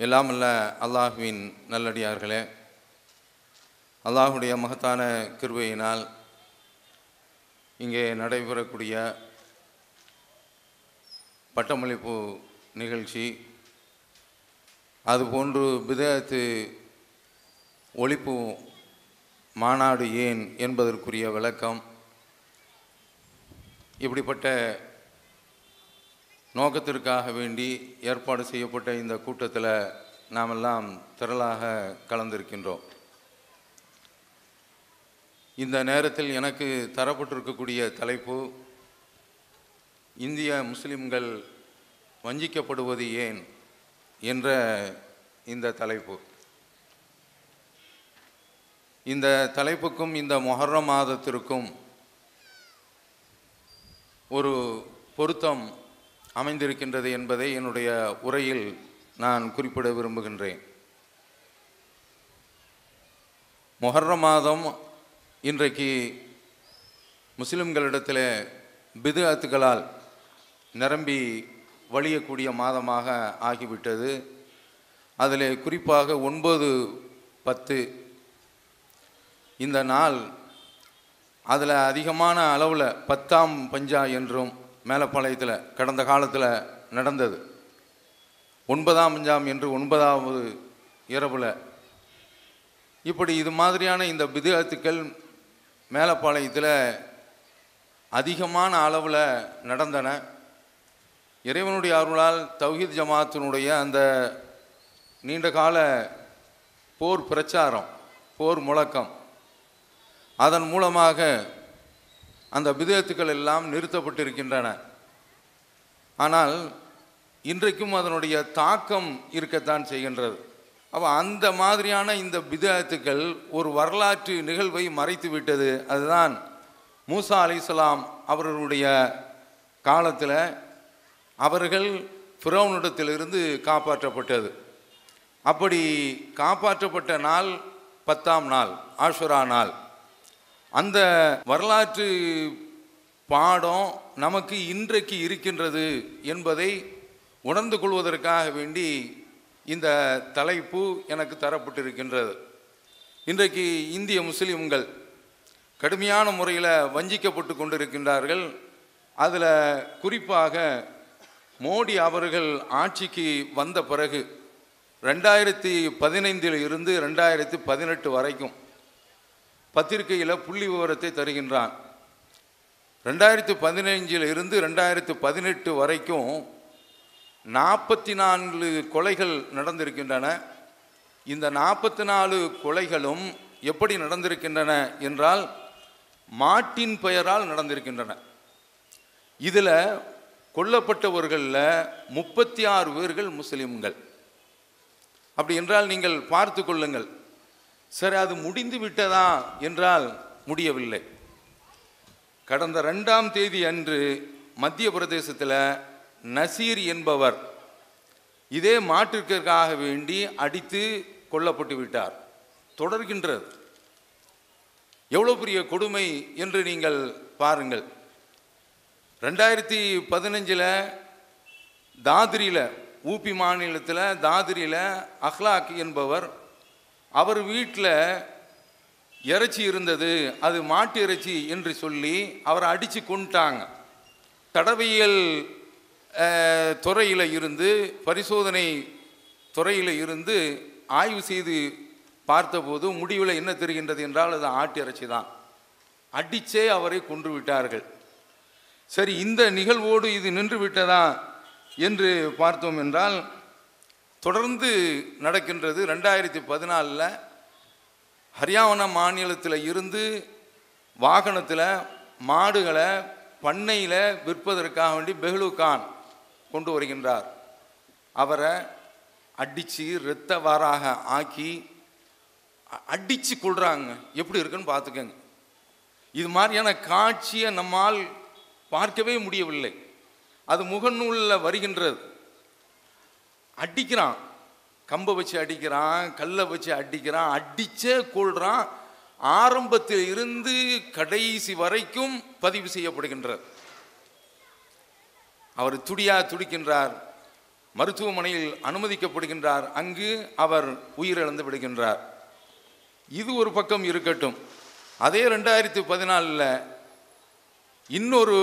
எல்லாம் அல்ல அல்லாஹுவின் நல்லடியார்களே அல்லாஹுடைய மகத்தான கிருபையினால் இங்கே நடைபெறக்கூடிய பட்டமளிப்பு நிகழ்ச்சி அதுபோன்று பிதத்து ஒழிப்பு மாநாடு ஏன் என்பதற்குரிய விளக்கம் இப்படிப்பட்ட நோக்கத்திற்காக வேண்டி ஏற்பாடு செய்யப்பட்ட இந்த கூட்டத்தில் நாமெல்லாம் திரளாக கலந்திருக்கின்றோம். இந்த நேரத்தில் எனக்கு தரப்பட்டிருக்கக்கூடிய தலைப்பு இந்திய முஸ்லிம்கள் வஞ்சிக்கப்படுவது ஏன் என்ற இந்த தலைப்பு. இந்த தலைப்புக்கும் இந்த மொஹர்ரம் மாதத்திற்கும் ஒரு பொருத்தம் அமைந்திருக்கின்றது என்பதை என்னுடைய உரையில் நான் குறிப்பிட விரும்புகின்றேன். மொஹர்ர மாதம் இன்றைக்கு முஸ்லிம்களிடத்தில் பிதுஅத்துகளால் நிரம்பி வழியக்கூடிய மாதமாக ஆகிவிட்டது. அதில் குறிப்பாக ஒன்பது பத்து இந்த நாள் அதில் அதிகமான அளவில் பத்தாம் பஞ்சா என்றும் மேலப்பாளையத்தில் கடந்த காலத்தில் நடந்தது. ஒன்பதாம் அஞ்சாம் என்று ஒன்பதாவது இரவில் இப்படி இது மாதிரியான இந்த பிதுஅத்துக்கள் மேலப்பாளையத்தில் அதிகமான அளவில் நடந்தன. இறைவனுடைய அருளால் தௌஹீத் ஜமாத்தினுடைய அந்த நீண்ட கால போர் பிரச்சாரம் போர் முழக்கம் அதன் மூலமாக அந்த விதத்துக்கள் எல்லாம் நிறுத்தப்பட்டிருக்கின்றன. ஆனால் இன்றைக்கும் அதனுடைய தாக்கம் இருக்கத்தான் செய்கின்றது. அப்போ அந்த மாதிரியான இந்த பிதத்துக்கள் ஒரு வரலாற்று நிகழ்வை மறைத்து விட்டது அதுதான் மூசா அலிஸ்லாம் அவர்களுடைய காலத்தில் அவர்கள் ஃபிரௌனிடத்திலிருந்து காப்பாற்றப்பட்டது. அப்படி காப்பாற்றப்பட்ட நாள் பத்தாம் நாள் ஆஷுரா நாள். அந்த வரலாற்று பாடம் நமக்கு இன்றைக்கு இருக்கின்றது என்பதை உணர்ந்து கொள்வதற்காக வேண்டி இந்த தலைப்பு எனக்கு தரப்பட்டிருக்கின்றது. இன்றைக்கு இந்திய முஸ்லிம்கள் கடுமையான முறையில் வஞ்சிக்கப்பட்டு கொண்டிருக்கின்றார்கள். அதில் குறிப்பாக மோடி அவர்கள் ஆட்சிக்கு வந்த பிறகு ரெண்டாயிரத்தி பதினைந்தில் இருந்து ரெண்டாயிரத்தி பதினெட்டு வரைக்கும் பத்திரிகையில் புள்ளி விவரத்தை தருகின்றான். ரெண்டாயிரத்து பதினைஞ்சில் இருந்து பதினெட்டு வரைக்கும் நாற்பத்தி நான்கு கொலைகள் நடந்திருக்கின்றன. இந்த நாற்பத்தி நாலு கொலைகளும் எப்படி நடந்திருக்கின்றன என்றால் மாட்டின் பெயரால் நடந்திருக்கின்றன. இதில் கொல்லப்பட்டவர்களில் முப்பத்தி ஆறு பேர்கள் முஸ்லீம்கள். அப்படி என்றால் நீங்கள் பார்த்து கொள்ளுங்கள். சரி அது முடிந்து விட்டதா என்றால் முடியவில்லை. கடந்த ரெண்டாம் தேதி அன்று மத்திய பிரதேசத்தில் நசீர் என்பவர் இதே மாற்றிற்காக வேண்டி அடித்து கொல்லப்பட்டு விட்டார். தொடர்கின்றது. எவ்வளோ பெரிய கொடுமை என்று நீங்கள் பாருங்கள். ரெண்டாயிரத்தி பதினஞ்சில் தாதிரியில் ஊபி மாநிலத்தில் தாதிரியில் அஹ்லாக் என்பவர் அவர் வீட்டில் இறைச்சி இருந்தது அது மாட்டு இறைச்சி என்று சொல்லி அவரை அடித்து கொண்டுட்டாங்க தடவியல் துறையில் இருந்து பரிசோதனை துறையில் இருந்து ஆய்வு செய்து பார்த்தபோது முடிவில் என்ன தெரிகின்றது என்றால் அது ஆட்டு இறைச்சி தான். அடித்தே அவரை கொன்று விட்டார்கள். சரி இந்த நிகழ்வோடு இது நின்று விட்டதா என்று பார்த்தோம் என்றால் தொடர்ந்து நடக்கின்றது ரெண்டாயிரத்தி பதினாலில் ஹரியானா மாநிலத்தில் இருந்து வாகனத்தில் மாடுகளை பண்ணையில் விற்பதற்காக வேண்டி பெஹ்லு கான் கொண்டு வருகின்றார். அவரை அடித்து இரத்த வாராக ஆக்கி அடித்து கொள்கிறாங்க எப்படி இருக்குன்னு பார்த்துக்கங்க. இது மாதிரியான காட்சியை நம்மால் பார்க்கவே முடியவில்லை. அது முகநூலில் வருகின்றது. அடிக்கிறான். கம்பை வச்சு அடிக்கிறான் கல்லை வச்சு அடிக்கிறான் அடிச்சே கொள்றான் ஆரம்பத்தில் இருந்து கடைசி வரைக்கும் பதிவு செய்யப்படுகின்றார் அவர் துடியா துடிக்கின்றார். மருத்துவமனையில் அனுமதிக்கப்படுகின்றார். அங்கு அவர் உயிரிழந்து விடுகின்றார். இது ஒரு பக்கம் இருக்கட்டும். அதே ரெண்டாயிரத்தி பதினாலில் இன்னொரு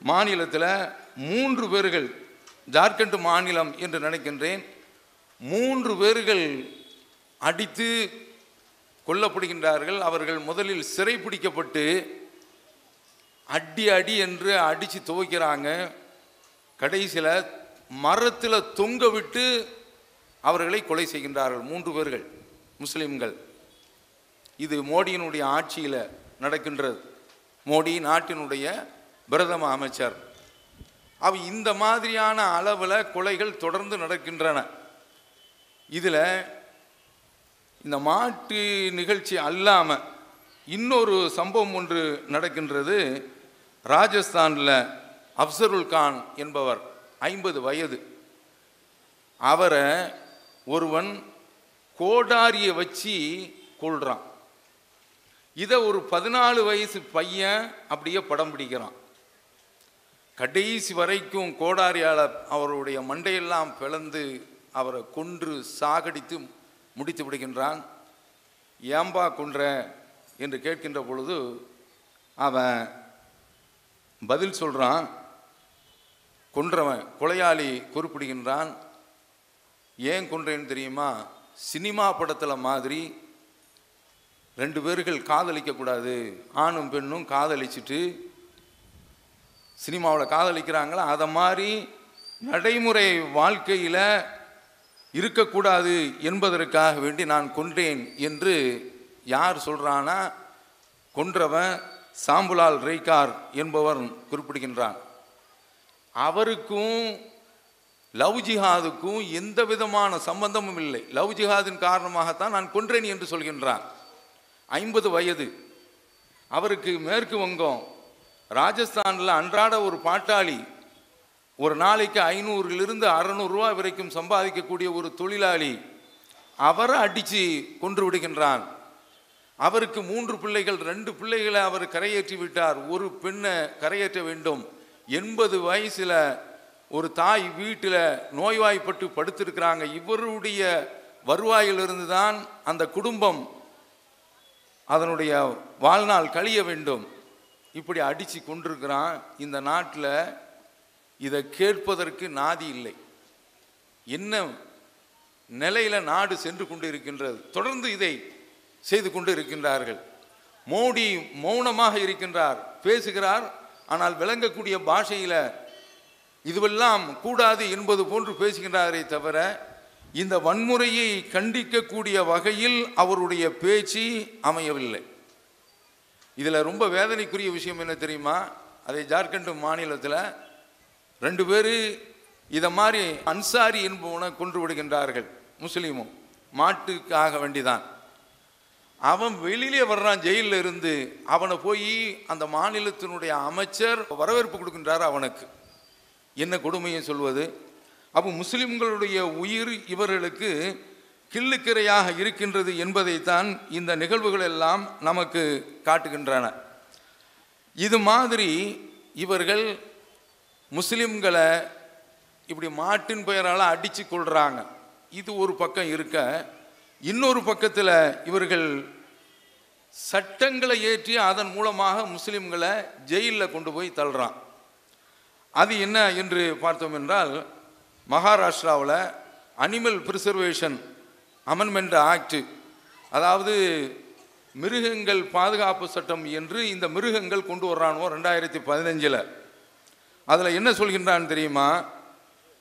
மாநிலத்தில் மூன்று பேர்கள் ஜார்க்கண்ட் மாநிலம் என்று நினைக்கின்றேன். மூன்று பேர்கள் அடித்து கொல்லப்படுகின்றார்கள். அவர்கள் முதலில் சிறைப்பிடிக்கப்பட்டு அடி அடி என்று அடித்து துவைக்கிறாங்க. கடைசியில் மரத்தில் தொங்க விட்டு அவர்களை கொலை செய்கின்றார்கள். மூன்று பேர்கள் முஸ்லீம்கள். இது மோடியினுடைய ஆட்சியில் நடக்கின்றது. மோடி நாட்டினுடைய பிரதம அமைச்சர். அவ இந்த மாதிரியான அளவில் கொலைகள் தொடர்ந்து நடக்கின்றன. இதில் இந்த மாட்டு நிகழ்ச்சி அல்லாமல் இன்னொரு சம்பவம் ஒன்று நடக்கின்றது. ராஜஸ்தானில் அப்சருல் கான் என்பவர் ஐம்பது வயது. அவரை ஒருவன் கோடாரியை வச்சு கொள்கிறான் இதை ஒரு பதினாலு வயசு பையன் அப்படியே படம் பிடிக்கிறான். கடைசி வரைக்கும் கோடாரியால் அவருடைய மண்டையெல்லாம் பிளந்து அவரை கொன்று சாகடித்து முடித்து விடுகின்றான். ஏம்பா கொன்ற என்று கேட்கின்ற பொழுது அவன் பதில் சொல்கிறான் கொன்றவன் கொலையாளி குறிப்பிடுகின்றான். ஏன் கொன்றேன்னு தெரியுமா? சினிமா படத்தில் மாதிரி ரெண்டு பேர்கள் காதலிக்கக்கூடாது. ஆணும் பெண்ணும் காதலிச்சுட்டு சினிமாவில் காதலிக்கிறாங்களோ? அதை மாதிரி நடைமுறை வாழ்க்கையில் இருக்கக்கூடாது என்பதற்காக வேண்டி நான் கொன்றேன் என்று யார் சொல்கிறானா கொன்றவன் சாம்புலால் ரெய்கார் என்பவர் குறிப்பிடுகின்றான் அவருக்கும் லவ் ஜிஹாதுக்கும் எந்த விதமான சம்பந்தமும் இல்லை. லவ் ஜிஹாதின் காரணமாகத்தான் நான் கொன்றேன் என்று சொல்கின்றான் ஐம்பது வயது. அவருக்கு மேற்கு வங்கம். ராஜஸ்தானில் அன்றாட ஒரு பாட்டாளி ஒரு நாளைக்கு ஐநூறுலிருந்து அறநூறுரூவா வரைக்கும் சம்பாதிக்கக்கூடிய ஒரு தொழிலாளி அவரை அடித்து கொன்று விடுகின்றான். அவருக்கு மூன்று பிள்ளைகள் ரெண்டு பிள்ளைகளை அவர் கரையேற்றி விட்டார். ஒரு பெண்ணை கரையேற்ற வேண்டும். எண்பது வயசில் ஒரு தாய் வீட்டில் நோய்வாய்ப்பட்டு படுத்திருக்கிறாங்க. இவருடைய வருவாயிலிருந்து தான் அந்த குடும்பம் அதனுடைய வாழ்நாள் கழிய வேண்டும். இப்படி அடித்து கொண்டிருக்கிறான் இந்த நாட்டில் இதை கேட்பதற்கு நாதி இல்லை. என்ன நிலையில நாடு சென்று கொண்டு இருக்கின்றது தொடர்ந்து இதை செய்து கொண்டு இருக்கின்றார்கள் மோடி மௌனமாக இருக்கின்றார் பேசுகிறார் ஆனால் விளங்கக்கூடிய பாஷையில் இதுவெல்லாம் கூடாது என்பது போன்று பேசுகின்றாரே தவிர இந்த வன்முறையை கண்டிக்கக்கூடிய வகையில் அவருடைய பேச்சு அமையவில்லை. இதில் ரொம்ப வேதனைக்குரிய விஷயம் என்ன தெரியுமா? அதை ஜார்க்கண்ட் மாநிலத்தில் ரெண்டு பேர் இதை மாதிரி அன்சாரி என்பவனை கொன்று விடுகின்றார்கள். முஸ்லீமும். மாட்டுக்காக வேண்டிதான். அவன் வெளியிலே வர்றான் ஜெயிலில் இருந்து. அவனை போய் அந்த மாநிலத்தினுடைய அமைச்சர் வரவேற்பு கொடுக்கின்றார் அவனுக்கு. என்ன கொடுமையை சொல்வது? அப்போ முஸ்லீம்களுடைய உயிர் இவர்களுக்கு கிள்ளுக்கிரையாக இருக்கின்றது என்பதைத்தான் இந்த நிகழ்வுகள் எல்லாம் நமக்கு காட்டுகின்றன. இது மாதிரி இவர்கள் முஸ்லிம்களை இப்படி மாட்டின் பெயரால் அடித்து கொள்கிறாங்க இது ஒரு பக்கம் இருக்க இன்னொரு பக்கத்தில் இவர்கள் சட்டங்களை ஏற்றி அதன் மூலமாக முஸ்லிம்களை ஜெயிலில் கொண்டு போய் தள்ளுறான். அது என்ன என்று பார்த்தோம் என்றால் மகாராஷ்டிராவில் அனிமல் ப்ரிசர்வேஷன் அமெண்ட்மெண்ட் ஆக்ட். அதாவது மிருகங்கள் பாதுகாப்பு சட்டம் என்று இந்த மிருகங்கள் கொண்டு வர்றானோ ரெண்டாயிரத்தி பதினஞ்சில். அதில் என்ன சொல்கின்றான் தெரியுமா?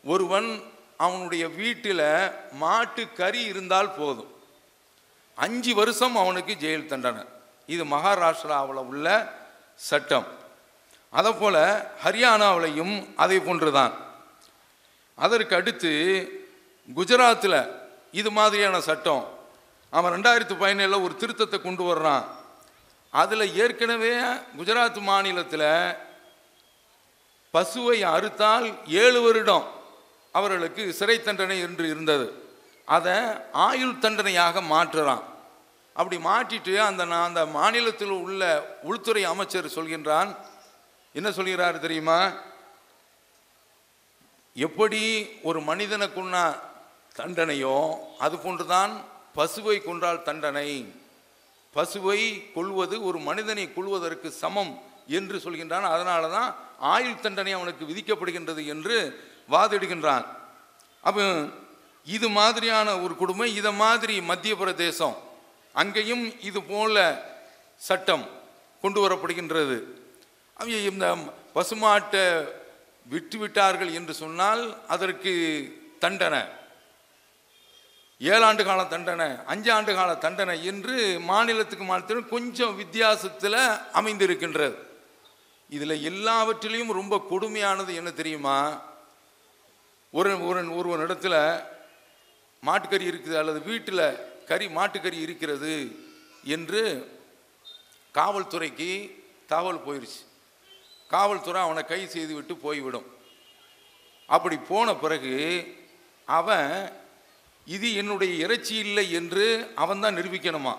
ஒருவன் அவனுடைய வீட்டில் மாட்டு கறி இருந்தால் போதும். அஞ்சு வருஷம் அவனுக்கு ஜெயில் தண்டனை. இது மகாராஷ்டிராவில் உள்ள சட்டம். அதை போல் ஹரியானாவிலையும் அதை போன்றுதான். அதற்கு அடுத்து குஜராத்தில் இது மாதிரியான சட்டம். அவன் ரெண்டாயிரத்து பதினேழில் ஒரு திருத்தத்தை கொண்டு வர்றான். அதில் ஏற்கனவே குஜராத் மாநிலத்தில் பசுவை அறுத்தால் ஏழு வருடம் அவர்களுக்கு சிறை தண்டனை என்று இருந்தது. அதை ஆயுள் தண்டனையாக மாற்றுறான். அப்படி மாற்றிட்டு அந்த நான் அந்த மாநிலத்தில் உள்ள உள்துறை அமைச்சர் சொல்கின்றான். என்ன சொல்கிறார் தெரியுமா? எப்படி ஒரு மனிதனுக்குன்னா தண்டனையோ அது போன்றுதான் பசுவை கொன்றால் தண்டனை. பசுவை கொள்வது ஒரு மனிதனை கொள்வதற்கு சமம் என்று சொல்கின்றான். அதனால தான் ஆயுள் தண்டனை அவனுக்கு விதிக்கப்படுகின்றது என்று வாதிடுகின்றான். அப்போ இது மாதிரியான ஒரு கொடுமை இதை மாதிரி மத்திய பிரதேசம் அங்கேயும் இது போல சட்டம் கொண்டு வரப்படுகின்றது. அவங்க இந்த பசுமாட்டை விட்டு விட்டார்கள் என்று சொன்னால் அதற்கு தண்டனை. ஏழாண்டு கால தண்டனை அஞ்சு ஆண்டு கால தண்டனை என்று மாநிலத்துக்கு மாநிலத்திலும் கொஞ்சம் வித்தியாசத்தில் அமைந்திருக்கின்றது. இதில் எல்லாவற்றிலையும் ரொம்ப கொடுமையானது என்ன தெரியுமா? ஒரு ஒரு ஒரு இடத்துல மாட்டுக்கறி இருக்குது அல்லது வீட்டில் கறி மாட்டுக்கறி இருக்கிறது என்று காவல்துறைக்கு தகவல் போயிடுச்சு காவல்துறை அவனை கை செய்து விட்டு போய்விடும். அப்படி போன பிறகு அவன் இது என்னுடைய இறைச்சி இல்லை என்று அவன் தான் நிரூபிக்கணுமா?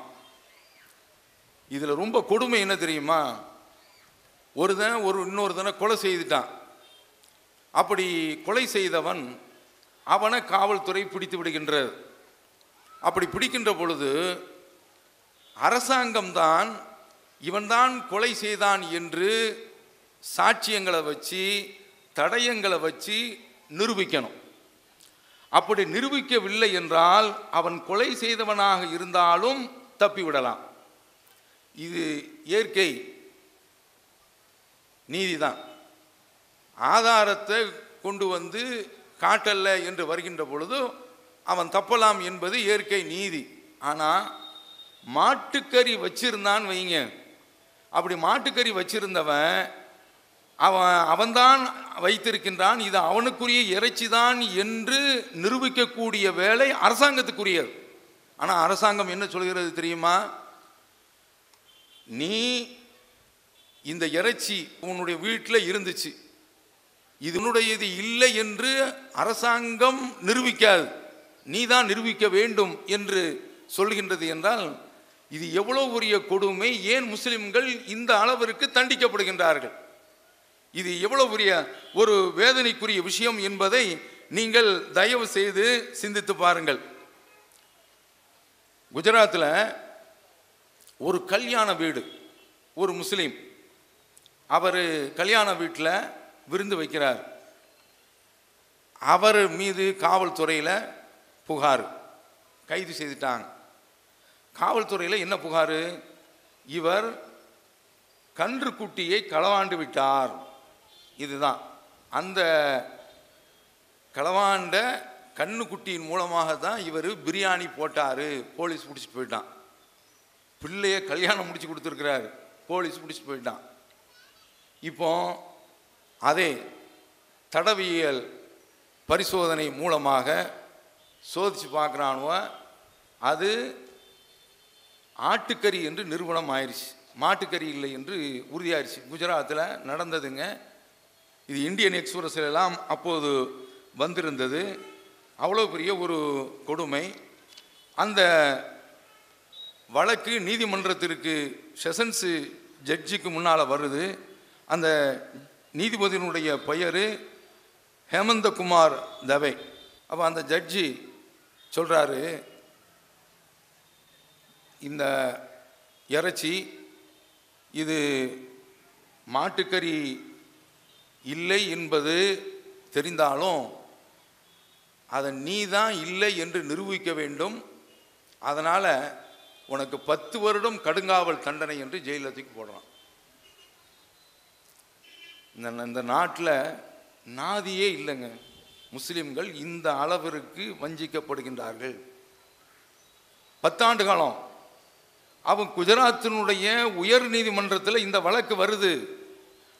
இதில் ரொம்ப கொடுமை என்ன தெரியுமா? ஒரு தன ஒரு இன்னொருத்தனை கொலை செய்துட்டான். அப்படி கொலை செய்தவன் அவனை காவல்துறை பிடித்து விடுகின்றது. அப்படி பிடிக்கின்ற பொழுது அரசாங்கம்தான் இவன்தான் கொலை செய்தான் என்று சாட்சியங்களை வச்சு தடயங்களை வச்சு நிரூபிக்கணும். அப்படி நிரூபிக்கவில்லை என்றால் அவன் கொலை செய்தவனாக இருந்தாலும் தப்பிவிடலாம் இது இயற்கை நீதிதான். ஆதாரத்தை கொண்டு வந்து காட்டல்ல என்று வருகின்ற பொழுது அவன் தப்பலாம் என்பது இயற்கை நீதி. ஆனால் மாட்டுக்கறி வச்சிருந்தான் வைங்க. அப்படி மாட்டுக்கறி வச்சிருந்தவன் அவன் அவன்தான் வைத்திருக்கின்றான். இது அவனுக்குரிய இறைச்சி தான் என்று நிரூபிக்கக்கூடிய வேலை அரசாங்கத்துக்குரியது. ஆனால் அரசாங்கம் என்ன சொல்கிறது தெரியுமா? நீ இந்த இறைச்சி உன்னுடைய வீட்டில் இருந்துச்சு. இது இல்லை என்று அரசாங்கம் நிரூபிக்காது. நீ தான் நிரூபிக்க வேண்டும் என்று சொல்கின்றது என்றால் இது எவ்வளோ உரிய கொடுமை. ஏன் முஸ்லிம்கள் இந்த அளவிற்கு தண்டிக்கப்படுகின்றார்கள்? இது எவ்வளவு பெரிய ஒரு வேதனைக்குரிய விஷயம் என்பதை நீங்கள் தயவு செய்து சிந்தித்து பாருங்கள். குஜராத்தில் ஒரு கல்யாண வீடு ஒரு முஸ்லீம். அவர் கல்யாண வீட்டில் விருந்து வைக்கிறார். அவர் மீது காவல்துறையில் புகார். கைது செய்துட்டாங்க. காவல்துறையில் என்ன புகார்? இவர் கன்றுக்குட்டியை களவாண்டு விட்டார். இதுதான். அந்த களவாண்ட கண்ணுக்குட்டியின் மூலமாக தான் இவர் பிரியாணி போட்டார். போலீஸ் பிடிச்சிட்டு போயிட்டான். பிள்ளைய கல்யாணம் முடிச்சு கொடுத்துருக்கிறாரு. போலீஸ் பிடிச்சிட்டு போயிட்டான். இப்போ அதே தடவியல் பரிசோதனை மூலமாக சோதிச்சு பார்க்குறானுவ அது ஆட்டுக்கறி என்று நிறுவனம் ஆயிடுச்சு மாட்டுக்கறி இல்லை என்று உறுதியாயிருச்சு. குஜராத்தில் நடந்ததுங்க. இது இந்தியன் எக்ஸ்பிரஸ்ல எல்லாம் அப்போது வந்திருந்தது. அவ்வளோ பெரிய ஒரு கொடுமை. அந்த வழக்கு நீதிமன்றத்திற்கு செஷன்ஸு ஜட்ஜிக்கு முன்னால் வருது. அந்த நீதிபதியினுடைய பெயர் ஹேமந்தகுமார் தவே. அப்போ அந்த ஜட்ஜி சொல்கிறாரு இந்த இறைச்சி இது மாட்டுக்கறி இல்லை என்பது தெரிந்தாலும் அதை நீ தான் இல்லை என்று நிரூபிக்க வேண்டும். அதனால் உனக்கு பத்து வருடம் கடுங்காவல் தண்டனை என்று ஜெயிலில் தூக்கி போடுறான். இந்த இந்த நாட்டில் நாதியே இல்லைங்க. முஸ்லீம்கள் இந்த அளவிற்கு வஞ்சிக்கப்படுகின்றார்கள். பத்தாண்டு காலம். அவன் குஜராத்தினுடைய உயர் நீதிமன்றத்தில் இந்த வழக்கு வருது.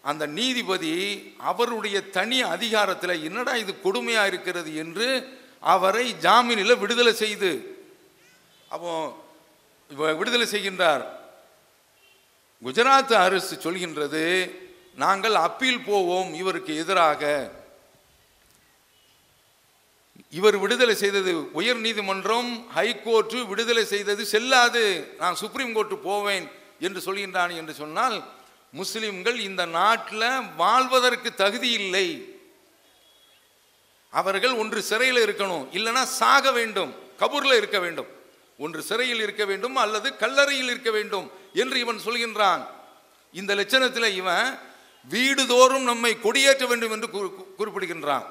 அந்த நீதிபதி அவருடைய தனி அதிகாரத்தில் என்னடா இது கொடுமையாக இருக்கிறது என்று அவரை ஜாமீனில் விடுதலை செய்து அப்போ விடுதலை செய்கின்றார். குஜராத் அரசு சொல்கின்றது நாங்கள் அப்பீல் போவோம் இவருக்கு எதிராக. இவர் விடுதலை செய்தது உயர் நீதிமன்றம் ஹைகோர்ட்டு விடுதலை செய்தது செல்லாது நான் சுப்ரீம் கோர்ட்டு போவேன் என்று சொல்கின்றான் என்று சொன்னால் முஸ்லிம்கள் இந்த நாட்டில் வாழ்வதற்கு தகுதி இல்லை. அவர்கள் ஒன்று சிறையில் இருக்கணும் இல்லைன்னா சாக வேண்டும் கபூரில் இருக்க வேண்டும். ஒன்று சிறையில் இருக்க வேண்டும் அல்லது கல்லறையில் இருக்க வேண்டும் என்று இவன் சொல்கின்றான். இந்த லட்சணத்தில் இவன் வீடுதோறும் நம்மை கொடியேற்ற வேண்டும் என்று குறிப்பிடுகின்றான்.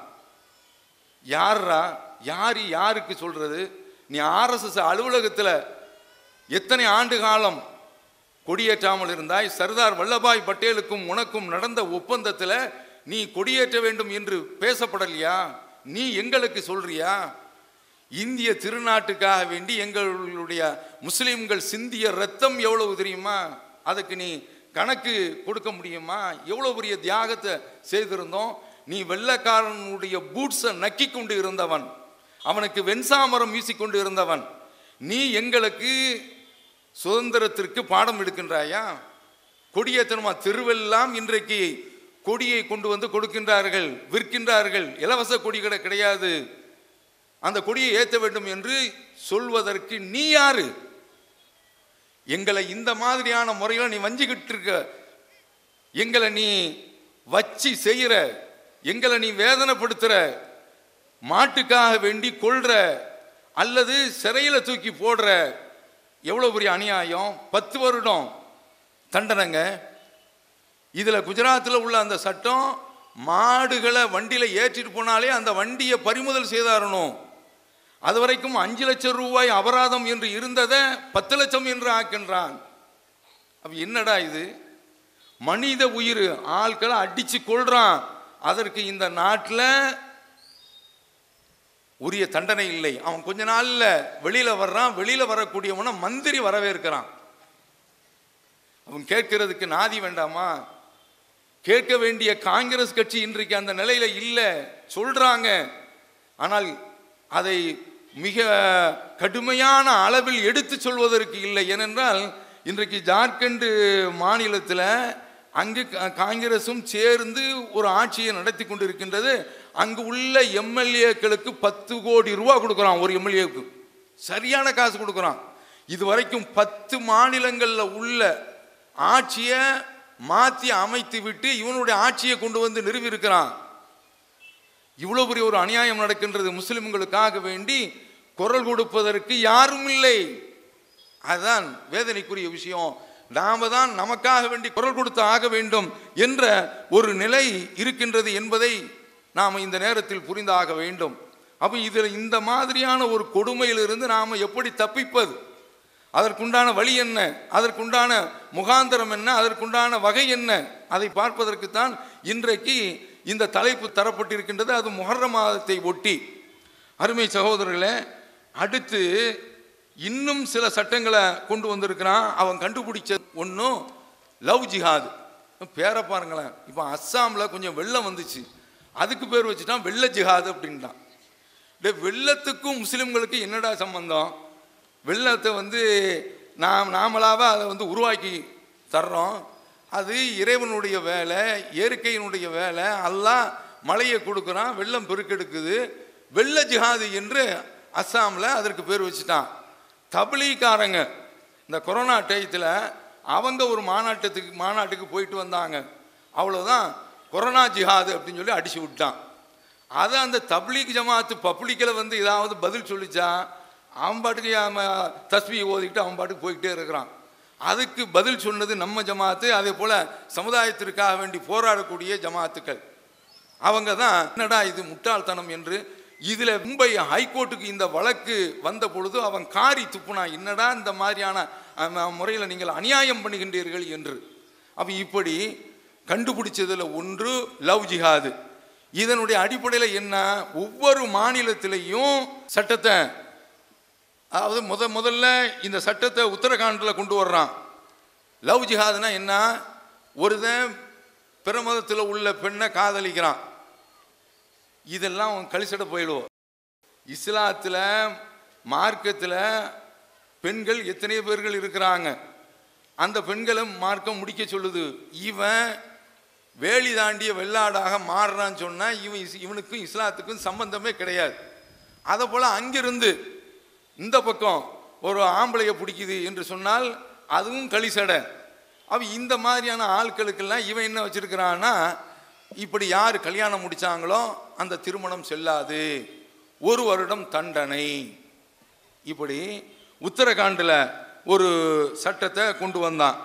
யாரா யார் யாருக்கு சொல்றது? நீ ஆர்எஸ்எஸ் அலுவலகத்தில் எத்தனை ஆண்டு காலம் கொடியேற்றாமல் இருந்தாய் சர்தார் வல்லபாய் பட்டேலுக்கும் உனக்கும் நடந்த ஒப்பந்தத்தில் நீ கொடியேற்ற வேண்டும் என்று பேசப்படலையா? நீ எங்களுக்கு சொல்றியா? இந்திய திருநாட்டுக்காக வேண்டி எங்களுடைய முஸ்லீம்கள் சிந்திய ரத்தம் எவ்வளவு தெரியுமா? அதுக்கு நீ கணக்கு கொடுக்க முடியுமா? எவ்வளோ பெரிய தியாகத்தை செய்திருந்தோம். நீ வெள்ளக்காரனுடைய பூட்ஸை நக்கி கொண்டு இருந்தவன். அவனுக்கு வெண்சாமரம் வீசிக்கொண்டு இருந்தவன். நீ எங்களுக்கு சுதந்திரத்திற்கு பாடம் எடுக்கின்றாயா? கொடியேற்றணுமா தெருவெல்லாம் இன்றைக்கு கொடியை கொண்டு வந்து கொடுக்கின்றார்கள் விற்கின்றார்கள். இலவச கொடி கடை கிடையாது. அந்த கொடியை ஏற்ற வேண்டும் என்று சொல்வதற்கு நீ யாரு? எங்களை இந்த மாதிரியான முறையில் நீ வஞ்சிக்கிட்டு இருக்க. எங்களை நீ வச்சு செய்கிற எங்களை நீ வேதனைப்படுத்துற. மாட்டுக்காக வேண்டி கொள்ற அல்லது சிறையில் தூக்கி போடுற. எவ்வளோ பெரிய அநியாயம்? பத்து வருடம் தண்டனைங்க. இதில் குஜராத்தில் உள்ள அந்த சட்டம் மாடுகளை வண்டியில் ஏற்றிட்டு போனாலே அந்த வண்டியை பறிமுதல் செய்தாரணும் அது வரைக்கும் அஞ்சு லட்சம் ரூபாய் அபராதம் என்று இருந்ததை பத்து லட்சம் என்று ஆக்கின்றான். அப்போ என்னடா இது? மனித உயிர் ஆட்களை அடித்து கொள்கிறான் அதற்கு இந்த நாட்டில் உரிய தண்டனை இல்லை. அவன் கொஞ்ச நாளில் வெளியில் வர்றான். வெளியில் வரக்கூடியவன மந்திரி வரவேற்கிறான். அவன் கேட்கிறதுக்கு நாதி வேண்டாமா? கேட்க வேண்டிய காங்கிரஸ் கட்சி இன்றைக்கு அந்த நிலையில் இல்லை. சொல்கிறாங்க ஆனால் அதை மிக கடுமையான அளவில் எடுத்து சொல்வதற்கு இல்லை. ஏனென்றால் இன்றைக்கு ஜார்க்கண்டு மாநிலத்தில் அங்கு கா- காங்கிரசும் சேர்ந்து ஒரு ஆட்சியை நடத்தி கொண்டிருக்கின்றது. அங்கு உள்ள எம்எல்ஏக்களுக்கு பத்து கோடி ரூபா கொடுக்குறான் ஒரு எம்எல்ஏவுக்கு. சரியான காசு கொடுக்குறான். இது வரைக்கும் பத்து மாநிலங்களில் உள்ள ஆட்சியை மாற்றி அமைத்து விட்டு இவனுடைய ஆட்சியை கொண்டு வந்து நிறுவி இருக்கிறான் இவ்வளோ பெரிய ஒரு அநியாயம் நடக்கின்றது முஸ்லிம்களுக்காக வேண்டி குரல் கொடுப்பதற்கு யாரும் இல்லை. அதுதான் வேதனைக்குரிய விஷயம். நாம தான் நமக்காக வேண்டி குரல் கொடுத்து ஆக வேண்டும் என்ற ஒரு நிலை இருக்கின்றது என்பதை நாம் இந்த நேரத்தில் புரிந்தாக வேண்டும். அப்போ இதில் இந்த மாதிரியான ஒரு கொடுமையிலிருந்து நாம் எப்படி தப்பிப்பது? அதற்குண்டான வழி என்ன? அதற்குண்டான முகாந்தரம் என்ன? அதற்குண்டான வகை என்ன? அதை பார்ப்பதற்குத்தான் இன்றைக்கு இந்த தலைப்பு தரப்பட்டிருக்கின்றது. அது முகர மாதத்தை ஒட்டி. அருமை சகோதரர்களே அடுத்து இன்னும் சில சட்டங்களை கொண்டு வந்திருக்கிறான். அவன் கண்டுபிடிச்ச ஒன்றும் லவ் ஜிஹாது. பேரை பாருங்களேன். இப்போ அஸ்ஸாமில் கொஞ்சம் வெள்ளம் வந்துச்சு. அதுக்கு பேர் வச்சுட்டான் வெள்ள ஜிஹாது அப்படின்ட்டான் இந்த வெள்ளத்துக்கும் முஸ்லீம்களுக்கு என்னடா சம்பந்தம்? வெள்ளத்தை வந்து நாம் நாமளாக அதை வந்து உருவாக்கி தர்றோம். அது இறைவனுடைய வேலை இயற்கையினுடைய வேலை. அல்லாஹ் மழையை கொடுக்குறான் வெள்ளம் பெருக்கெடுக்குது. வெள்ள ஜிஹாது என்று அஸ்ஸாமில் அதற்கு பேர் வச்சுட்டான். தபிலீக்காரங்க இந்த கொரோனா டயத்தில் அவங்க ஒரு மாநாட்டத்துக்கு மாநாட்டுக்கு போயிட்டு வந்தாங்க. அவ்வளோதான் கொரோனா ஜிஹாது அப்படின்னு சொல்லி அடித்து விட்டான். அதை அந்த தப்லீக் ஜமாத்து பப்ளிக்கில் வந்து ஏதாவது பதில் சொல்லிச்சா அவன் பாட்டுக்கு அவன் தஸ்பி ஓதிக்கிட்டு அவன் பாட்டுக்கு போய்கிட்டே இருக்கிறான். அதுக்கு பதில் சொன்னது நம்ம ஜமாத்து அதே போல் சமுதாயத்திற்காக வேண்டி போராடக்கூடிய ஜமாத்துக்கள். அவங்க தான் என்னடா இது முட்டாள்தனம் என்று இதில் மும்பை ஹைகோர்ட்டுக்கு இந்த வழக்கு வந்த பொழுது அவன் காரி துப்புனா என்னடா இந்த மாதிரியான முறையில் நீங்கள் அநியாயம் பண்ணுகின்றீர்கள்? என்று. அப்போ இப்படி கண்டுபிடிச்சதில் ஒன்று லவ் ஜிஹாது. இதனுடைய அடிப்படையில் என்ன? ஒவ்வொரு மாநிலத்திலையும் சட்டத்தை அதாவது முத முதல்ல இந்த சட்டத்தை உத்தரகாண்டில் கொண்டு வர்றான். லவ் ஜிஹாதுனா என்ன? ஒருதன் பிற மதத்தில் உள்ள பெண்ணை காதலிக்கிறான். இதெல்லாம் அவன் கழிச்சிட போயிடுவோம். இஸ்லாத்தில் மார்க்கத்தில் பெண்கள் எத்தனை பேர்கள் இருக்கிறாங்க. அந்த பெண்களை மார்க்கம் முடிக்க சொல்லுது. இவன் வேலி தாண்டிய வெள்ளாடாக மாறுறான்னு சொன்னால் இவன் இஸ்- இவனுக்கும் இஸ்லாத்துக்கும் சம்பந்தமே கிடையாது. அதை போல் அங்கிருந்து இந்த பக்கம் ஒரு ஆம்பளையை பிடிக்குது என்று சொன்னால் அதுவும் களிசடை அவ இந்த மாதிரியான ஆட்களுக்கெல்லாம் இவன் என்ன வச்சுருக்கிறான்னா இப்படி யார் கல்யாணம் முடித்தாங்களோ அந்த திருமணம் செல்லாது. ஒரு வருடம் தண்டனை. இப்படி உத்தரகாண்டில் ஒரு சட்டத்தை கொண்டு வந்தான்.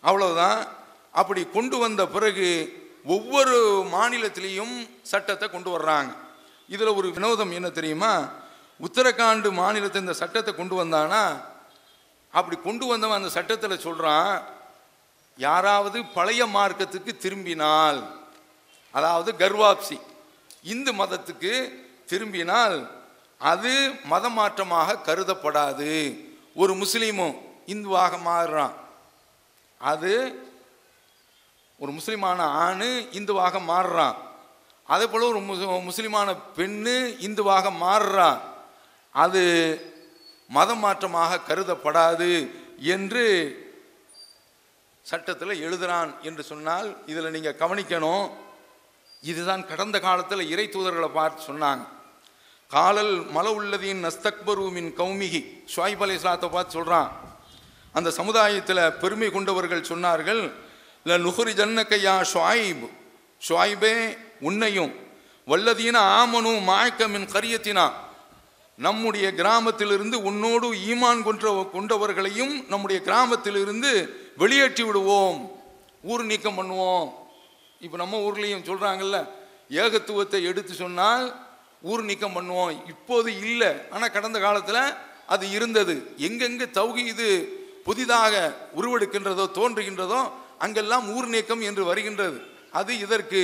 அவ்வளவுதான். அப்படி கொண்டு வந்த பிறகு ஒவ்வொரு மாநிலத்திலையும் சட்டத்தை கொண்டு வர்றாங்க. இதில் ஒரு வினோதம் என்ன தெரியுமா? உத்தரகாண்டு மாநிலத்தை இந்த சட்டத்தை கொண்டு வந்தானா? அப்படி கொண்டு வந்தவன் அந்த சட்டத்தில் சொல்கிறான் யாராவது பழைய மார்க்கத்துக்கு திரும்பினால் அதாவது கர்வாப்சி. இந்து மதத்துக்கு திரும்பினால் அது மதமாற்றமாக கருதப்படாது. ஒரு முஸ்லீமும் இந்துவாக மாறுறான். அது ஒரு முஸ்லீமான ஆண் இந்துவாக மாறுறான். அதே போல் ஒரு முஸ்- பெண்ணு இந்துவாக மாறுறான். அது மதம் மாற்றமாக கருதப்படாது என்று சட்டத்தில் எழுதுறான் என்று சொன்னால் இதில் நீங்கள் கவனிக்கணும். இதுதான் கடந்த காலத்தில் இறை தூதர்களை பார்த்து சொன்னாங்க. காலல் மல உள்ளதின் நஸ்தக்பருமின் கௌமிகி. ஷுவைப் அலி இஸ்லாத்தை பார்த்து சொல்கிறான் அந்த சமுதாயத்தில் பெருமை கொண்டவர்கள் சொன்னார்கள் ல நுகுரி ஜன்னக்கையா ஷுவைப். ஷுவைபே உன்னையும் வல்லதீன ஆமனு மாயக்கமின் கரியத்தினா. நம்முடைய கிராமத்திலிருந்து உன்னோடு ஈமான் கொன்ற கொண்டவர்களையும் நம்முடைய கிராமத்திலிருந்து வெளியேற்றி விடுவோம். ஊர் நீக்கம் பண்ணுவோம். இப்போ நம்ம ஊர்லேயும் சொல்கிறாங்கல்ல ஏகத்துவத்தை எடுத்து சொன்னால் ஊர் நீக்கம் பண்ணுவோம். இப்போது இல்லை. ஆனால் கடந்த காலத்தில் அது இருந்தது. எங்கெங்கே இது புதிதாக உருவெடுக்கின்றதோ தோன்றுகின்றதோ அங்கெல்லாம் ஊர் நீக்கம் என்று வருகின்றது. அது இதற்கு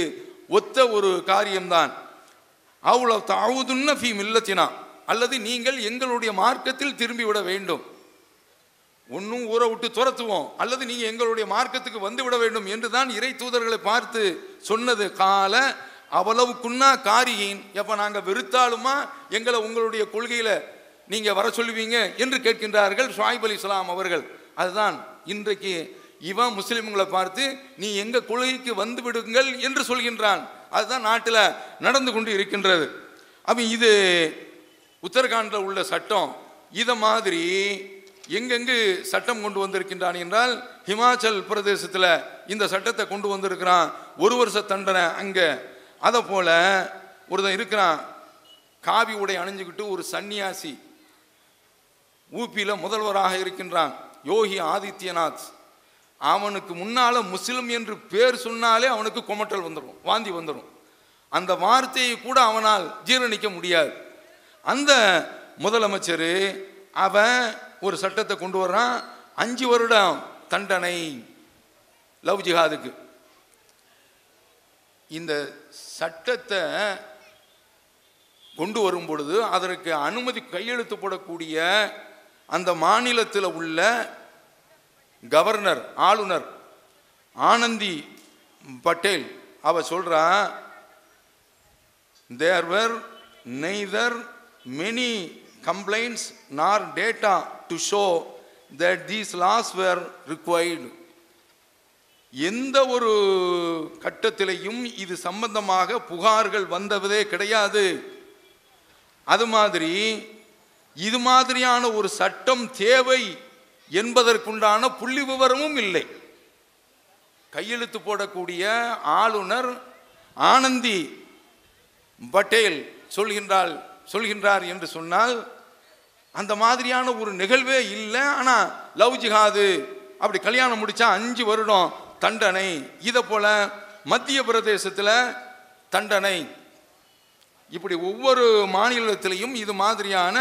ஒத்த ஒரு காரியம்தான். அவ்வளோ தாவுதுன்ன ஃபீ மில்லத்தினா. அல்லது நீங்கள் எங்களுடைய மார்க்கத்தில் திரும்பி விட வேண்டும். ஒன்றும் ஊரை விட்டு துரத்துவோம். அல்லது நீங்கள் எங்களுடைய மார்க்கத்துக்கு வந்து விட வேண்டும் என்று தான் இறை தூதர்களை பார்த்து சொன்னது. கால அவ்வளவுக்குன்னா காரியின். எப்போ நாங்கள் வெறுத்தாலுமா எங்களை உங்களுடைய கொள்கையில் நீங்கள் வர சொல்லுவீங்க என்று கேட்கின்றார்கள் ஷாயிப் அலி இஸ்லாம் அவர்கள். அதுதான் இன்றைக்கு இவன் முஸ்லீம்களை பார்த்து நீ எங்கள் கொள்கைக்கு வந்து விடுங்கள் என்று சொல்கின்றான். அதுதான் நாட்டில் நடந்து கொண்டு இருக்கின்றது. அப்போ இது உத்தரகாண்டில் உள்ள சட்டம். இதை மாதிரி எங்கெங்கு சட்டம் கொண்டு வந்திருக்கின்றான் என்றால் ஹிமாச்சல் பிரதேசத்தில் இந்த சட்டத்தை கொண்டு வந்திருக்கிறான். ஒரு வருஷ தண்டனை அங்கே. அதை போல ஒருத்தன் இருக்கிறான். காவி உடை அணிஞ்சுக்கிட்டு ஒரு சன்னியாசி. ஊபியில் முதல்வராக இருக்கின்றான். யோகி ஆதித்யநாத். அவனுக்கு முன்னால் முஸ்லிம் என்று பேர் சொன்னாலே அவனுக்கு குமட்டல் வந்துடும் வாந்தி வந்துடும் அந்த வார்த்தையை கூட அவனால் ஜீரணிக்க முடியாது. அந்த முதலமைச்சர் அவன் ஒரு சட்டத்தை கொண்டு வர்றான். அஞ்சு வருடம் தண்டனை லவ் ஜிஹாதுக்கு. இந்த சட்டத்தை கொண்டு வரும் பொழுது அதற்கு அனுமதி கையெழுத்து போடக்கூடிய அந்த மாநிலத்தில் உள்ள கவர்னர் ஆளுநர் ஆனந்தி பட்டேல் அவ சொல்கிறா there neither many complaints nor data to show that these laws were required. எந்த ஒரு கட்டத்திலையும் இது சம்பந்தமாக புகார்கள் வந்ததே கிடையாது. அது மாதிரி இது மாதிரியான ஒரு சட்டம் தேவை என்பதற்குண்டான புள்ளி விவரமும் இல்லை. கையெழுத்து போடக்கூடிய ஆளுநர் ஆனந்தி பட்டேல் சொல்கின்றாள் சொல்கின்றார் என்று சொன்னால் அந்த மாதிரியான ஒரு நிகழ்வே இல்லை. ஆனால் லவ் ஜிஹாது அப்படி கல்யாணம் முடித்தா அஞ்சு வருடம் தண்டனை. இதை போல் மத்திய பிரதேசத்தில் தண்டனை. இப்படி ஒவ்வொரு மாநிலத்திலையும் இது மாதிரியான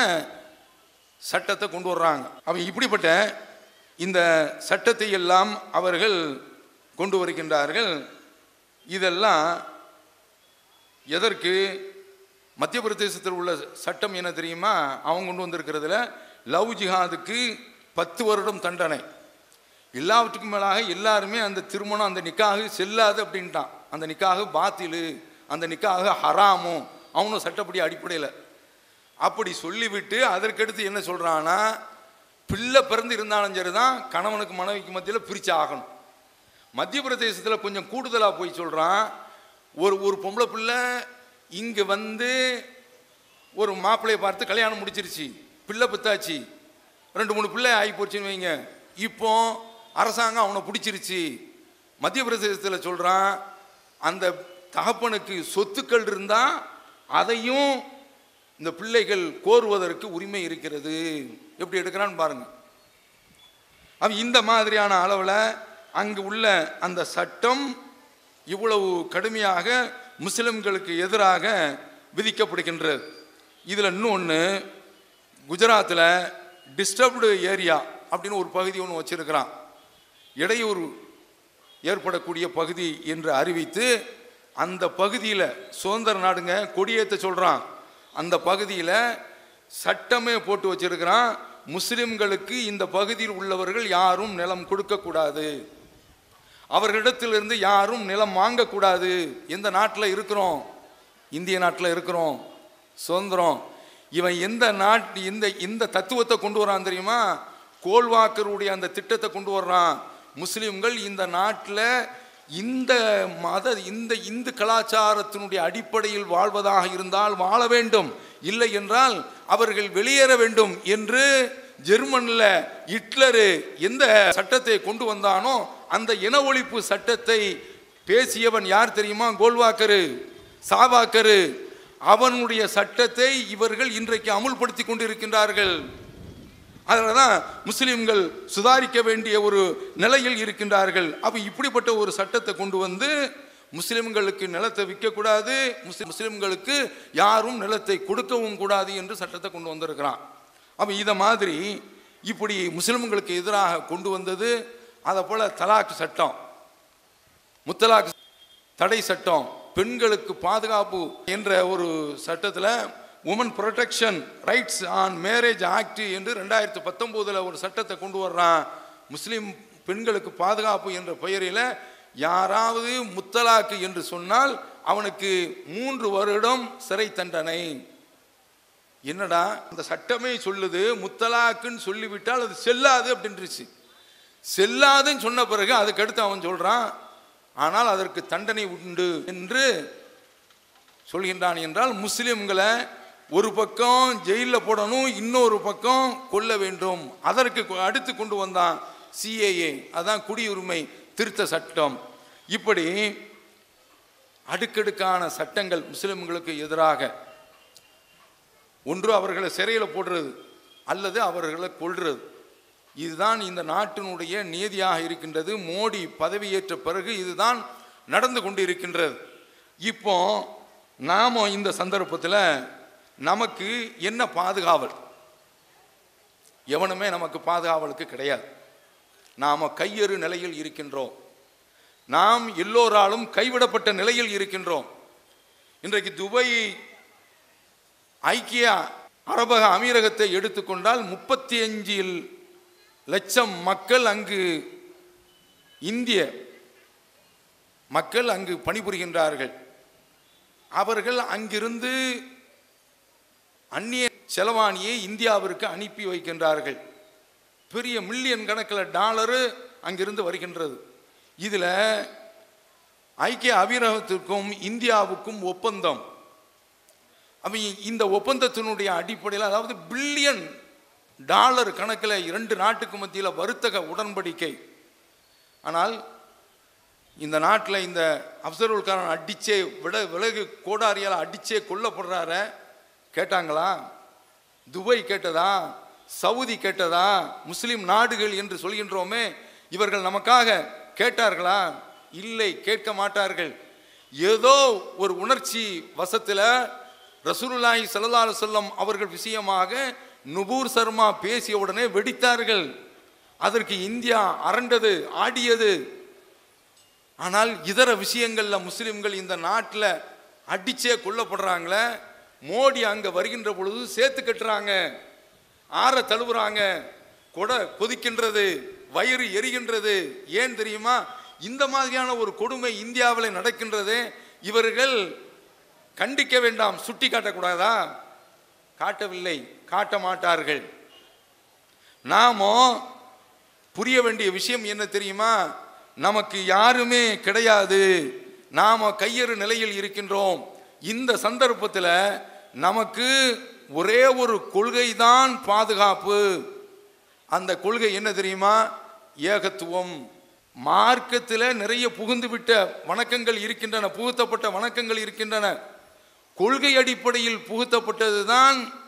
சட்டத்தை கொண்டு வர்றாங்க. அவன் இப்படிப்பட்ட இந்த சட்டத்தை எல்லாம் அவர்கள் கொண்டு வருகின்றார்கள். இதெல்லாம் எதற்கு மத்திய பிரதேசத்தில் உள்ள சட்டம் என்ன தெரியுமா? அவங்க கொண்டு வந்திருக்கிறதுல லவ் ஜிஹாதுக்கு பத்து வருடம் தண்டனை. எல்லாவற்றுக்கும் மேலாக எல்லாருமே அந்த திருமணம் அந்த நிக்காக செல்லாது அப்படின்ட்டான். அந்த நிக்காக பாத்திலு அந்த நிக்காக ஹராமும் அவனும் சட்டப்படி அடிப்படையில். அப்படி சொல்லிவிட்டு அதற்கடுத்து என்ன சொல்கிறான்னா பிள்ளை பிறந்து இருந்தாலும் சரி தான் கணவனுக்கு மனைவிக்கு மத்தியில் பிரித்து ஆகணும். மத்திய பிரதேசத்தில் கொஞ்சம் கூடுதலாக போய் சொல்கிறான் ஒரு ஒரு பொம்பளை பிள்ளை இங்கே வந்து ஒரு மாப்பிள்ளையை பார்த்து கல்யாணம் முடிச்சிருச்சு. பிள்ளை பித்தாச்சு. ரெண்டு மூணு பிள்ளை ஆகி போச்சுன்னு வைங்க. இப்போ அரசாங்கம் அவனை பிடிச்சிருச்சு. மத்திய பிரதேசத்தில் சொல்கிறான் அந்த தகப்பனுக்கு சொத்துக்கள் இருந்தால் அதையும் இந்த பிள்ளைகள் கோருவதற்கு உரிமை இருக்கிறது. எப்படி எடுக்கிறான்னு பாருங்க. அவன் இந்த மாதிரியான அளவில் அங்கு உள்ள அந்த சட்டம் இவ்வளவு கடுமையாக முஸ்லிம்களுக்கு எதிராக விதிக்கப்படுகின்றது. இதில் இன்னொன்று குஜராத்தில் டிஸ்டர்ப்டு ஏரியா அப்படின்னு ஒரு பகுதி ஒன்று வச்சுருக்கிறான். இடையூறு ஏற்படக்கூடிய பகுதி என்று அறிவித்து அந்த பகுதியில் சுதந்திர நாடுங்க கொடியேற்ற சொல்கிறான் அந்த பகுதியில் சட்டமே போட்டு வச்சிருக்கிறான் முஸ்லிம்களுக்கு இந்த பகுதியில் உள்ளவர்கள் யாரும் நிலம் கொடுக்கக்கூடாது. அவர்களிடத்திலிருந்து யாரும் நிலம் வாங்கக்கூடாது. எந்த நாட்டில் இருக்கிறோம்? இந்திய நாட்டில் இருக்கிறோம். சுதந்திரம். இவன் எந்த நாட்டு இந்த இந்த தத்துவத்தை கொண்டு வரான் தெரியுமா? கோல்வாக்கருடைய அந்த திட்டத்தை கொண்டு வர்றான். முஸ்லீம்கள் இந்த நாட்டில் இந்த மத இந்த இந்து கலாச்சாரத்தினுடைய அடிப்படையில் வாழ்வதாக இருந்தால் வாழ வேண்டும். இல்லை என்றால் அவர்கள் வெளியேற வேண்டும் என்று ஜெர்மனில் ஹிட்லரு எந்த சட்டத்தை கொண்டு வந்தானோ அந்த இன ஒழிப்பு சட்டத்தை பேசியவன் யார் தெரியுமா? கோல்வாக்கரு சாவாக்கரு. அவனுடைய சட்டத்தை இவர்கள் இன்றைக்கு அமுல்படுத்தி கொண்டிருக்கின்றார்கள். அதில் தான் முஸ்லீம்கள் சுதாரிக்க வேண்டிய ஒரு நிலையில் இருக்கின்றார்கள். அப்போ இப்படிப்பட்ட ஒரு சட்டத்தை கொண்டு வந்து முஸ்லிம்களுக்கு நிலத்தை விற்கக்கூடாது முஸ்லிம் முஸ்லிம்களுக்கு யாரும் நிலத்தை கொடுக்கவும் கூடாது என்று சட்டத்தை கொண்டு வந்திருக்கிறான். அப்போ இதை மாதிரி இப்படி முஸ்லிம்களுக்கு எதிராக கொண்டு வந்தது அதை போல் தலாக்கு சட்டம் முத்தலாக்கு தடை சட்டம் பெண்களுக்கு பாதுகாப்பு என்ற ஒரு சட்டத்தில் women protection rights on marriage act என்று ரெண்டாயிரத்து பத்தொம்போதில் ஒரு சட்டத்தை கொண்டு வர்றான். முஸ்லீம் பெண்களுக்கு பாதுகாப்பு என்ற பெயரில் யாராவது முத்தலாக்கு என்று சொன்னால் அவனுக்கு மூன்று வருடம் சிறை தண்டனை. என்னடா அந்த சட்டமே சொல்லுது முத்தலாக்குன்னு சொல்லிவிட்டால் அது செல்லாது அப்படின்றுச்சு. செல்லாதுன்னு சொன்ன பிறகு அதுக்கடுத்து அவன் சொல்கிறான் ஆனால் அதற்கு தண்டனை உண்டு என்று சொல்கின்றான் என்றால் முஸ்லிம்களை ஒரு பக்கம் ஜெயிலில் போடணும் இன்னொரு பக்கம் கொல்ல வேண்டும். அதற்கு கொ- அடுத்து கொண்டு வந்தான் சிஏஏ. அதான் குடியுரிமை திருத்த சட்டம். இப்படி அடுக்கடுக்கான சட்டங்கள் முஸ்லிம்களுக்கு எதிராக. ஒன்று அவர்களை சிறையில் போடுறது அல்லது அவர்களை கொள்வது இதுதான் இந்த நாட்டினுடைய நியதியாக இருக்கின்றது. மோடி பதவியேற்ற பிறகு இதுதான் நடந்து கொண்டு இருக்கின்றது இப்போ நாம இந்த சந்தர்ப்பத்தில் நமக்கு என்ன பாதுகாவல்? எவனுமே நமக்கு பாதுகாவலுக்கு கிடையாது. நாம் கையெறு நிலையில் இருக்கின்றோம். நாம் எல்லோராலும் கைவிடப்பட்ட நிலையில் இருக்கின்றோம். இன்றைக்கு துபை ஐக்கிய அரபக அமீரகத்தை எடுத்துக்கொண்டால் முப்பத்தி அஞ்சில் லட்சம் மக்கள் அங்கு இந்திய மக்கள் அங்கு பணிபுரிகின்றார்கள். அவர்கள் அங்கிருந்து அந்நிய செலவாணியை இந்தியாவிற்கு அனுப்பி வைக்கின்றார்கள். பெரிய மில்லியன் கணக்கில் டாலரு அங்கிருந்து வருகின்றது. இதில் ஐக்கிய அபிரகத்திற்கும் இந்தியாவுக்கும் ஒப்பந்தம். அப்ப இந்த ஒப்பந்தத்தினுடைய அடிப்படையில் அதாவது பில்லியன் டாலர் கணக்கில் இரண்டு நாட்டுக்கு மத்தியில் வர்த்தக உடன்படிக்கை. ஆனால் இந்த நாட்டில் இந்த அப்சர்வல்காரன் அடிச்சே விட விலகு கோடாரியால் அடிச்சே கொல்லப்படுறார கேட்டாங்களா? துபாய் கேட்டதா? சவுதி கேட்டதா? முஸ்லீம் நாடுகள் என்று சொல்கின்றோமே இவர்கள் நமக்காக கேட்டார்களா? இல்லை கேட்க மாட்டார்கள். ஏதோ ஒரு உணர்ச்சி வசத்தில் ரசூலுல்லாஹி சல்லா அலைஹி அவர்கள் விஷயமாக நுபூர் சர்மா பேசிய உடனே வெடித்தார்கள். அதற்கு இந்தியா அரண்டது ஆடியது. ஆனால் இதர விஷயங்களில் முஸ்லிம்கள் இந்த நாட்டில் அடிச்சே கொல்லப்படுறாங்களே. மோடி அங்கே வருகின்ற பொழுது சேர்த்து கட்டுறாங்க. ஆற தழுவுறாங்க. கொடை கொதிக்கின்றது. வயிறு எரிகின்றது. ஏன் தெரியுமா? இந்த மாதிரியான ஒரு கொடுமை இந்தியாவில் நடக்கின்றது. இவர்கள் கண்டிக்க வேண்டாம். சுட்டி காட்டக்கூடாதா காட்டவில்லை. காட்ட மாட்டார்கள். நாமோ புரிய வேண்டிய விஷயம் என்ன தெரியுமா? நமக்கு யாருமே கிடையாது. நாம கையறு நிலையில் இருக்கின்றோம். இந்த சந்தர்ப்பத்தில் நமக்கு ஒரே ஒரு கொள்கை தான் பாதுகாப்பு. அந்த கொள்கை என்ன தெரியுமா? ஏகத்துவம். மார்க்கத்தில் நிறைய புகுந்துவிட்ட வணக்கங்கள் இருக்கின்றன புகுத்தப்பட்ட வணக்கங்கள் இருக்கின்றன. கொள்கை அடிப்படையில் புகுத்தப்பட்டது தான்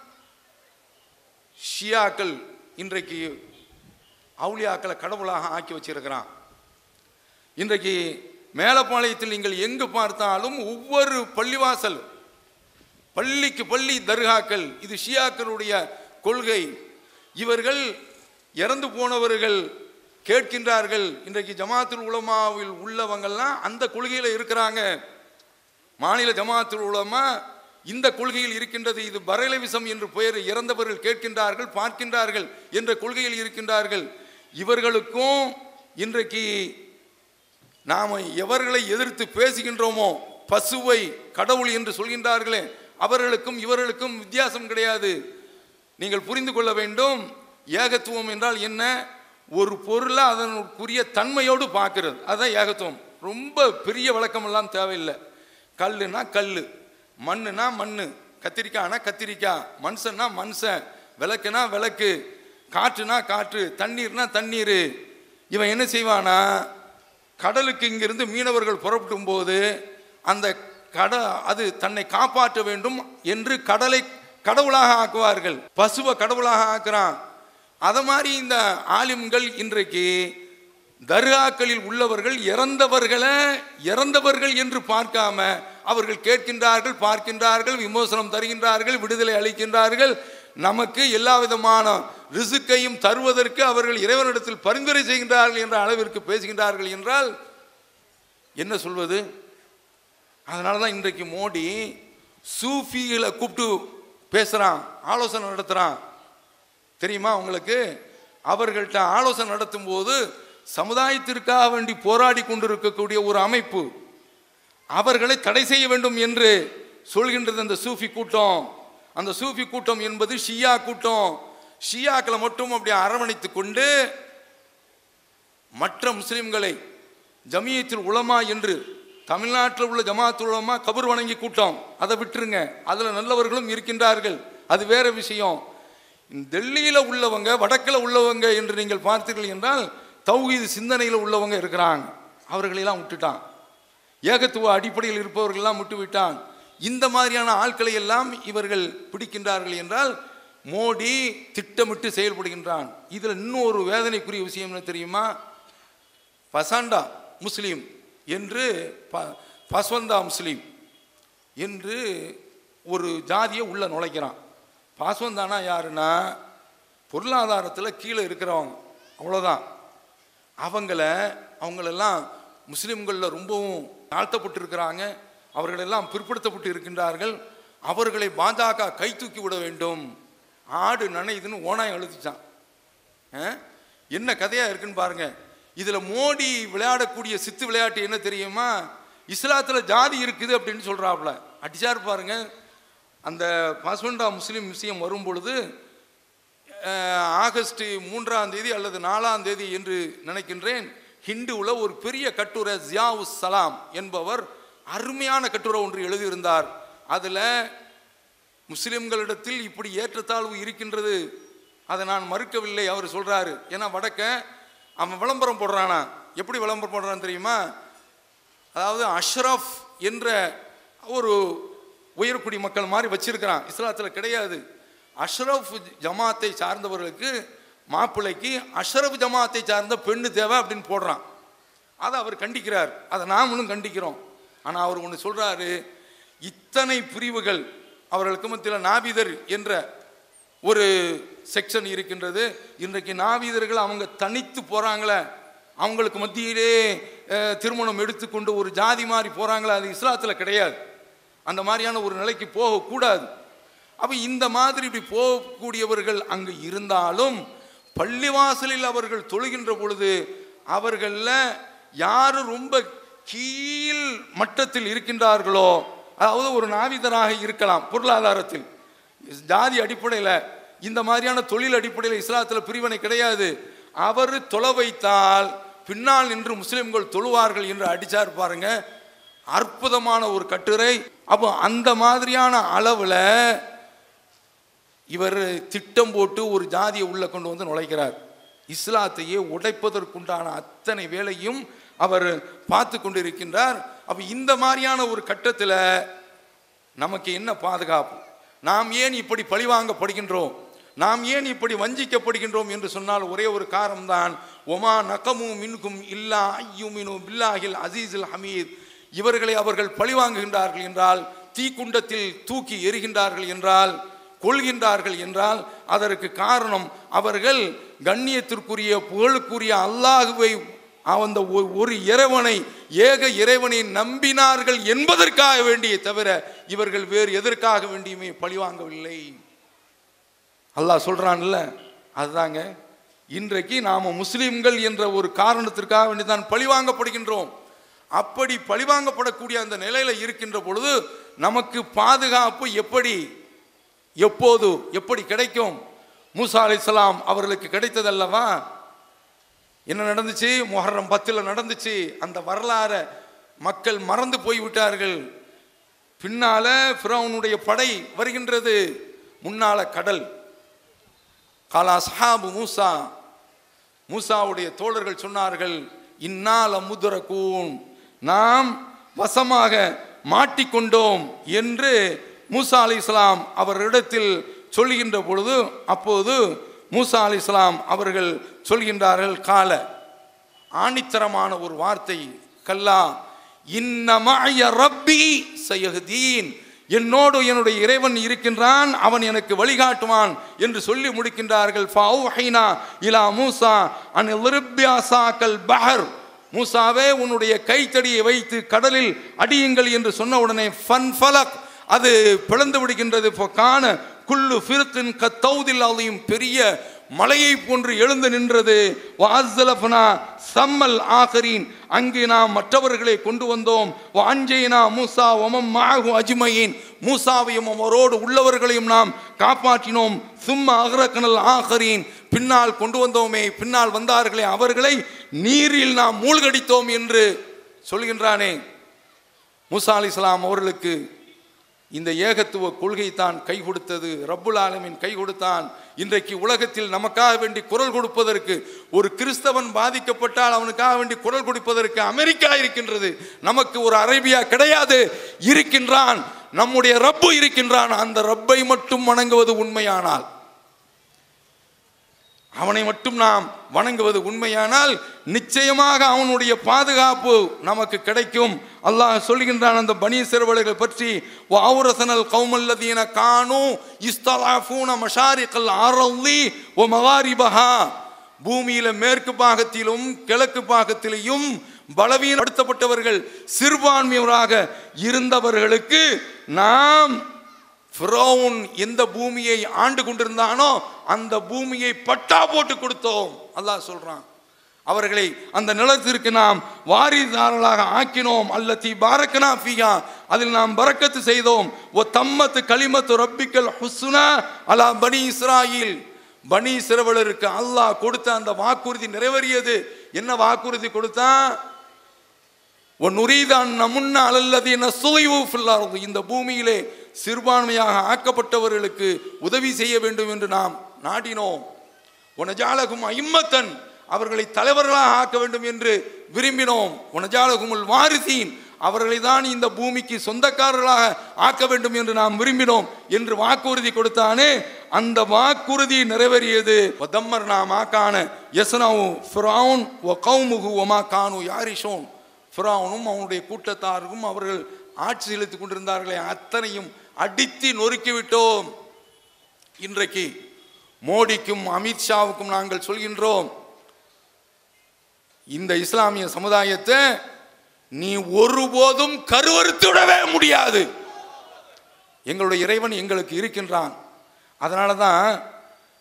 ஷியாக்கள் இன்றைக்கு அவுளியாக்களை கடவுளாக ஆக்கி வச்சிருக்கிறான். இன்றைக்கு மேலப்பாளையத்தில் நீங்கள் எங்கு பார்த்தாலும் ஒவ்வொரு பள்ளிவாசல் பள்ளிக்கு பள்ளி தர்காக்கள் இது ஷியாக்களுடைய கொள்கை. இவர்கள் இறந்து போனவர்கள் கேட்கின்றார்கள் இன்றைக்கு ஜமாத்துல் உலமாவில் உள்ளவங்கள்லாம் அந்த கொள்கையில் இருக்கிறாங்க. மாநில ஜமாத்துல் உலமா இந்த கொள்கையில் இருக்கின்றது இது பரலவிசம் என்று பெயர் இறந்தவர்கள் கேட்கின்றார்கள் பார்க்கின்றார்கள் என்ற கொள்கையில் இருக்கின்றார்கள். இவர்களுக்கும் இன்றைக்கு நாம் எவர்களை எதிர்த்து பேசுகின்றோமோ பசுவை கடவுள் என்று சொல்கின்றார்களே அவர்களுக்கும் இவர்களுக்கும் வித்தியாசம் கிடையாது. நீங்கள் புரிந்து கொள்ள வேண்டும் ஏகத்துவம் என்றால் என்ன? ஒரு பொருளை அதனுக்குரிய தன்மையோடு பார்க்கிறது. அதுதான் ஏகத்துவம். ரொம்ப பெரிய வழக்கமெல்லாம் தேவையில்லை. கல்லுனா கல் மண்ணுனா மண்ணு கத்திரிக்காய்னா கத்திரிக்காய் மனுஷன்னா மனுஷன் விளக்குனா விளக்கு காற்றுனா காற்று தண்ணீர்னா தண்ணீர். இவன் என்ன செய்வானா கடலுக்கு இங்கிருந்து மீனவர்கள் புறப்படும் போது அந்த கட அது தன்னை காப்பாற்ற வேண்டும் என்று கடலை கடவுளாக ஆக்குவார்கள். பசுவை கடவுளாக ஆக்குறான். அதை மாதிரி இந்த ஆலிம்கள் இன்றைக்கு தர்காக்களில் உள்ளவர்கள் இறந்தவர்களை இறந்தவர்கள் என்று பார்க்காம அவர்கள் கேட்கின்றார்கள் பார்க்கின்றார்கள் விமோசனம் தருகின்றார்கள் விடுதலை அளிக்கின்றார்கள். நமக்கு எல்லா விதமான ரிசுக்கையும் தருவதற்கு அவர்கள் இறைவனிடத்தில் பரிந்துரை செய்கின்றார்கள் என்ற அளவிற்கு பேசுகின்றார்கள் என்றால் என்ன சொல்வது? அதனால தான் இன்றைக்கு மோடி சூஃபிகளை கூப்பிட்டு பேசுகிறான் ஆலோசனை நடத்துகிறான் தெரியுமா உங்களுக்கு? அவர்கள்ட்ட ஆலோசனை நடத்தும் போது சமுதாயத்திற்காக வேண்டி போராடி கொண்டிருக்கக்கூடிய ஒரு அமைப்பு அவர்களை தடை செய்ய வேண்டும் என்று சொல்கின்றது அந்த சூஃபி கூட்டம். அந்த சூஃபி கூட்டம் என்பது ஷியா கூட்டம். ஷியாக்களை மட்டும் அப்படி அரவணைத்து கொண்டு மற்ற முஸ்லிம்களை ஜமியத்தில் உலமா என்று தமிழ்நாட்டில் உள்ள ஜமாத் உலமா கபர் வணங்கி கூட்டம். அதை விட்டுருங்க. அதில் நல்லவர்களும் இருக்கின்றார்கள். அது வேற விஷயம். டெல்லியில் உள்ளவங்க வடக்கில் உள்ளவங்க என்று நீங்கள் பார்த்தீர்கள் என்றால் தௌஹீது சிந்தனையில் உள்ளவங்க இருக்கிறாங்க. அவர்களையெல்லாம் விட்டுட்டான். ஏகத்துவ அடிப்படையில் இருப்பவர்கள்லாம் விட்டு விட்டான் இந்த மாதிரியான ஆட்களை எல்லாம் இவர்கள் பிடிக்கின்றார்கள் என்றால் மோடி திட்டமிட்டு செயல்படுகின்றான். இதில் இன்னும் ஒரு வேதனைக்குரிய விஷயம் என்ன தெரியுமா? பசாண்டா முஸ்லீம் என்று ப பஸ்வந்தா முஸ்லீம் என்று ஒரு ஜாதியை உள்ளே நுழைக்கிறான். பாஸ்வந்தானா யாருன்னா? பொருளாதாரத்தில் கீழே இருக்கிறவங்க அவ்வளோதான் அவங்கள அவங்களெல்லாம் முஸ்லீம்களில் ரொம்பவும் தாழ்த்தப்பட்டிருக்கிறாங்க. அவர்களெல்லாம் பிற்படுத்தப்பட்டு இருக்கின்றார்கள் அவர்களை பாஜக கை தூக்கி விட வேண்டும். ஆடு நனையுதுன்னு ஓனாய் அழுத்துச்சான். ஆ? என்ன கதையாக இருக்குன்னு பாருங்க. இதில் மோடி விளையாடக்கூடிய சித்து விளையாட்டு என்ன தெரியுமா? இஸ்லாத்தில் ஜாதி இருக்குது அப்படின்னு சொல்கிறாப்புல அடிச்சார் பாருங்க. அந்த பாஸ்வண்டா முஸ்லீம் விஷயம் வரும் பொழுது ஆகஸ்ட் மூன்றாம் தேதி அல்லது நாலாம் தேதி என்று நினைக்கின்றேன். ஹிந்துவில் ஒரு பெரிய கட்டுரை ஜியாவு சலாம் என்பவர் அருமையான கட்டுரை ஒன்று எழுதியிருந்தார். அதில் முஸ்லிம்களிடத்தில் இப்படி ஏற்றத்தாழ்வு இருக்கின்றது அதை நான் மறுக்கவில்லை அவர் சொல்கிறாரு ஏன்னா வடக்க அவன் விளம்பரம் போடுறானா? எப்படி விளம்பரம் போடுறான்னு தெரியுமா? அதாவது அஷ்ரஃப் என்ற ஒரு உயர்குடி மக்கள் மாதிரி வச்சிருக்கிறான். இஸ்லாத்தில் கிடையாது. அஷ்ரஃப் ஜமாத்தை சார்ந்தவர்களுக்கு மாப்பிள்ளைக்கு அஷ்ரஃப் ஜமாத்தை சார்ந்த பெண்ணு தேவை அப்படின்னு போடுறான். அதை அவர் கண்டிக்கிறார். அதை நாமளும் கண்டிக்கிறோம். ஆனால் அவர் ஒன்று சொல்கிறாரு இத்தனை பிரிவுகள் அவர்களுக்கு மத்தியில் நாவிதர் என்ற ஒரு செக்ஷன் இருக்கின்றது. இன்றைக்கு நாவீதர்கள் அவங்க தனித்து போகிறாங்களே அவங்களுக்கு மத்தியிலே திருமணம் எடுத்துக்கொண்டு ஒரு ஜாதி மாதிரி போகிறாங்களே அது இஸ்லாத்தில் கிடையாது. அந்த மாதிரியான ஒரு நிலைக்கு போகக்கூடாது. அப்போ இந்த மாதிரி இப்படி போகக்கூடியவர்கள் அங்கு இருந்தாலும் பள்ளிவாசலில் அவர்கள் தொழுகின்ற பொழுது அவர்களில் யார் ரொம்ப கீழ் மட்டத்தில் இருக்கின்றார்களோ அதாவது ஒரு நாவிதராக இருக்கலாம் பொருளாதாரத்தில். ஜாதி அடிப்படையில் இந்த மாதிரியான தொழில் அடிப்படையில் இஸ்லாத்தில் பிரிவினை கிடையாது. அவர் தொலை வைத்தால் பின்னால் நின்று முஸ்லிம்கள் தொழுவார்கள் என்று அடிச்சார் பாருங்க. அற்புதமான ஒரு கட்டுரை. அப்போ அந்த மாதிரியான அளவில் இவர் திட்டம் போட்டு ஒரு ஜாதியை உள்ளே கொண்டு வந்து நுழைக்கிறார். இஸ்லாத்தையே உடைப்பதற்குண்டான அத்தனை வேலையும் அவர் பார்த்து கொண்டிருக்கின்றார். அப்போ இந்த மாதிரியான ஒரு கட்டத்தில் நமக்கு என்ன பாதுகாப்பு? நாம் ஏன் இப்படி பழிவாங்கப்படுகின்றோம்? நாம் ஏன் இப்படி வஞ்சிக்கப்படுகின்றோம் என்று சொன்னால் ஒரே ஒரு காரணம்தான். ஒமா நகமு மின்கும் இல்லா ஐயுமினு பில்லாஹில் அசீஸில் ஹமீத். இவர்களை அவர்கள் பழிவாங்குகின்றார்கள் என்றால் தீக்குண்டத்தில் தூக்கி எறிகின்றார்கள் என்றால் கொள்கின்றார்கள் என்றால் அதற்கு காரணம் அவர்கள் கண்ணியத்திற்குரிய புகழுக்குரிய அல்லாஹுவை அந்த ஒ- ஒரு இறைவனை ஏக இறைவனை நம்பினார்கள் என்பதற்காக வேண்டிய தவிர இவர்கள் வேறு எதற்காக வேண்டியுமே பழிவாங்கவில்லை அல்லாஹ் சொல்கிறான்ல அதுதாங்க. இன்றைக்கு நாம் முஸ்லீம்கள் என்ற ஒரு காரணத்திற்காக வேண்டி தான் பழிவாங்கப்படுகின்றோம் அப்படி பழிவாங்கப்படக்கூடிய அந்த நிலையில் இருக்கின்ற பொழுது நமக்கு பாதுகாப்பு எப்படி? எப்போது எப்படி கிடைக்கும்? மூசா அலி இஸ்லாம் அவர்களுக்கு கிடைத்ததல்லவா? என்ன நடந்துச்சு? முஹர்ரம் பத்தில் நடந்துச்சு. அந்த வரலாறை மக்கள் மறந்து போய் விட்டார்கள் பின்னால ஃபிரௌனுடைய படை வருகின்றது. முன்னால கடல். காலா சஹாபு மூசா. மூசாவுடைய தோழர்கள் சொன்னார்கள் இன்னால முதுரக்கூன் நாம் வசமாக மாட்டிக்கொண்டோம் என்று மூசா அலி இஸ்லாம் அவரிடத்தில் சொல்கின்ற பொழுது அப்போது மூசா அலி இஸ்லாம் அவர்கள் சொல்கின்றார்கள் கால. ஆணித்தரமான ஒரு வார்த்தை கல்லா இன்னமாய ரப்பி சயஹதீன். என்னோடு என்னுடைய இறைவன் இருக்கின்றான் அவன் எனக்கு வழிகாட்டுவான் என்று சொல்லி முடிக்கின்றார்கள். ஃபௌஹைனா இலா மூசா அன் லிர்பியாசாக்கல் பஹர். மூசாவே உன்னுடைய கைத்தடியை வைத்து கடலில் அடியுங்கள் என்று சொன்ன உடனே ஃபன் ஃபலக். அது பிளந்து விடுகின்றது. காண குல்லு ஃபிருத்தின் கத்தௌதில் அதையும் பெரிய மலையை போன்று எழுந்து நின்றது. வாசலஃபனா சம்மல் ஆகரீன் அங்கே நாம் மற்றவர்களை கொண்டு வந்தோம். வாஞ்சைனா மூசா ஒமம் மாகு அஜ்மையின் மூசாவையும் அவரோடு உள்ளவர்களையும் நாம் காப்பாற்றினோம். சும்மா அகரக்கணல் ஆகரீன் பின்னால் கொண்டு வந்தோமே பின்னால் வந்தார்களே அவர்களை நீரில் நாம் மூழ்கடித்தோம் என்று சொல்கின்றானே. மூசா அலிஸ்லாம் அவர்களுக்கு இந்த ஏகத்துவ கொள்கை தான் கை கொடுத்தது. ரப்புல் ஆலமின் கை கொடுத்தான். இன்றைக்கு உலகத்தில் நமக்காக வேண்டி குரல் கொடுப்பதற்கு ஒரு கிறிஸ்தவன் பாதிக்கப்பட்டால் அவனுக்காக வேண்டி குரல் கொடுப்பதற்கு அமெரிக்கா இருக்கின்றது. நமக்கு ஒரு அரேபியா கிடையாது. இருக்கின்றான். நம்முடைய ரப்பு இருக்கின்றான். அந்த ரப்பை மட்டும் வணங்குவது உண்மையானால். அவனை மட்டும் நாம் வணங்குவது உண்மையானால் நிச்சயமாக அவனுடைய பாதுகாப்பு நமக்கு கிடைக்கும். அல்லாஹ் சொல்கின்றான் அந்த பனி சிறுவலைகளை பற்றி வாவுரசனல் கௌமல்லதீன காணும் இஸ்தலாஃபூன மஷாரிக்கல் ஆரல்லி ஓ மகாரிபஹா. பூமியில மேற்கு பாகத்திலும் கிழக்கு பாகத்திலையும் பலவீனப்படுத்தப்பட்டவர்கள் சிறுபான்மையவராக இருந்தவர்களுக்கு நாம் ஃபிரௌன் எந்த பூமியை ஆண்டு கொண்டிருந்தானோ அந்த பூமியை பட்டா போட்டு கொடுத்தோம். அல்லாஹ் சொல்றான். அவர்களை அந்த நிலத்திற்கு நாம் வாரிதாரர்களாக ஆக்கினோம். அல்லத்தி பாரக்கனா ஃபியா அதில் நாம் பறக்கத்து செய்தோம். ஓ தம்மத்து களிமத்து ரப்பிக்கல் ஹுஸ்னா அலா பனி இஸ்ராயில். பனி சிறவலருக்கு அல்லாஹ் கொடுத்த அந்த வாக்குறுதி நிறைவேறியது. என்ன வாக்குறுதி கொடுத்தான் உன் உரீதான் நமுன்ன அலல்லதீன சுவைவு ஃபில்லாரது இந்த பூமியிலே சிறுபான்மையாக ஆக்கப்பட்டவர்களுக்கு உதவி செய்ய வேண்டும் என்று நாம் நாடினோம். உனஜாலகும் ஐம்மத்தன் அவர்களை தலைவர்களாக ஆக்க வேண்டும் என்று விரும்பினோம். உனஜாலகுமுல் வாரிசீன் அவர்களை தான் இந்த பூமிக்கு சொந்தக்காரர்களாக ஆக்க வேண்டும் என்று நாம் விரும்பினோம் என்று வாக்குறுதி கொடுத்தானே. அந்த வாக்குறுதி நிறைவேறியது. வதம்மர் நாம் காண யசனவு ஃபிரௌன் ஒ கௌமுகு ஒமா கானு யாரிஷோன். ஃபிரவுனும் அவனுடைய கூட்டத்தாருக்கும் அவர்கள் ஆட்சி செலுத்திக் கொண்டிருந்தார்களே. அத்தனையும் அடித்து நொறுக்கிவிட்டோம். இன்றைக்கு மோடிக்கும் அமித்ஷாவுக்கும் நாங்கள் சொல்கின்றோம். இந்த இஸ்லாமிய சமுதாயத்தை நீ ஒருபோதும் கருவறுத்துவிடவே முடியாது. எங்களுடைய இறைவன் எங்களுக்கு இருக்கின்றான். அதனால தான்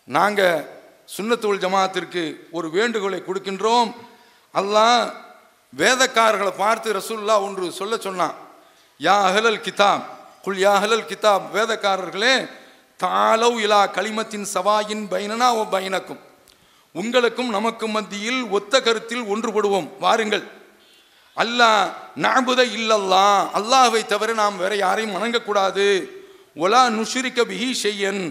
நாங்கள் சுண்ணத்தூள் ஜமாத்திற்கு ஒரு வேண்டுகோளை கொடுக்கின்றோம். அல்லாஹ் வேதக்காரர்களை பார்த்து ரசூல்லா ஒன்று சொல்ல சொன்னான். யா அஹலல் கிதாப். குல் யா அஹலல் கிதாப். வேதக்காரர்களே தாலவ் இலா களிமத்தின் சவாயின் பைனனா ஓ பைனக்கும். உங்களுக்கும் நமக்கும் மத்தியில் ஒத்த கருத்தில் ஒன்றுபடுவோம். வாருங்கள். அல்லாஹ் நாபுத இல்லல்லா. அல்லாஹை தவிர நாம் வேற யாரையும் வணங்கக்கூடாது. ஒலா நுஷிரிக்க பிஹி செய்யன்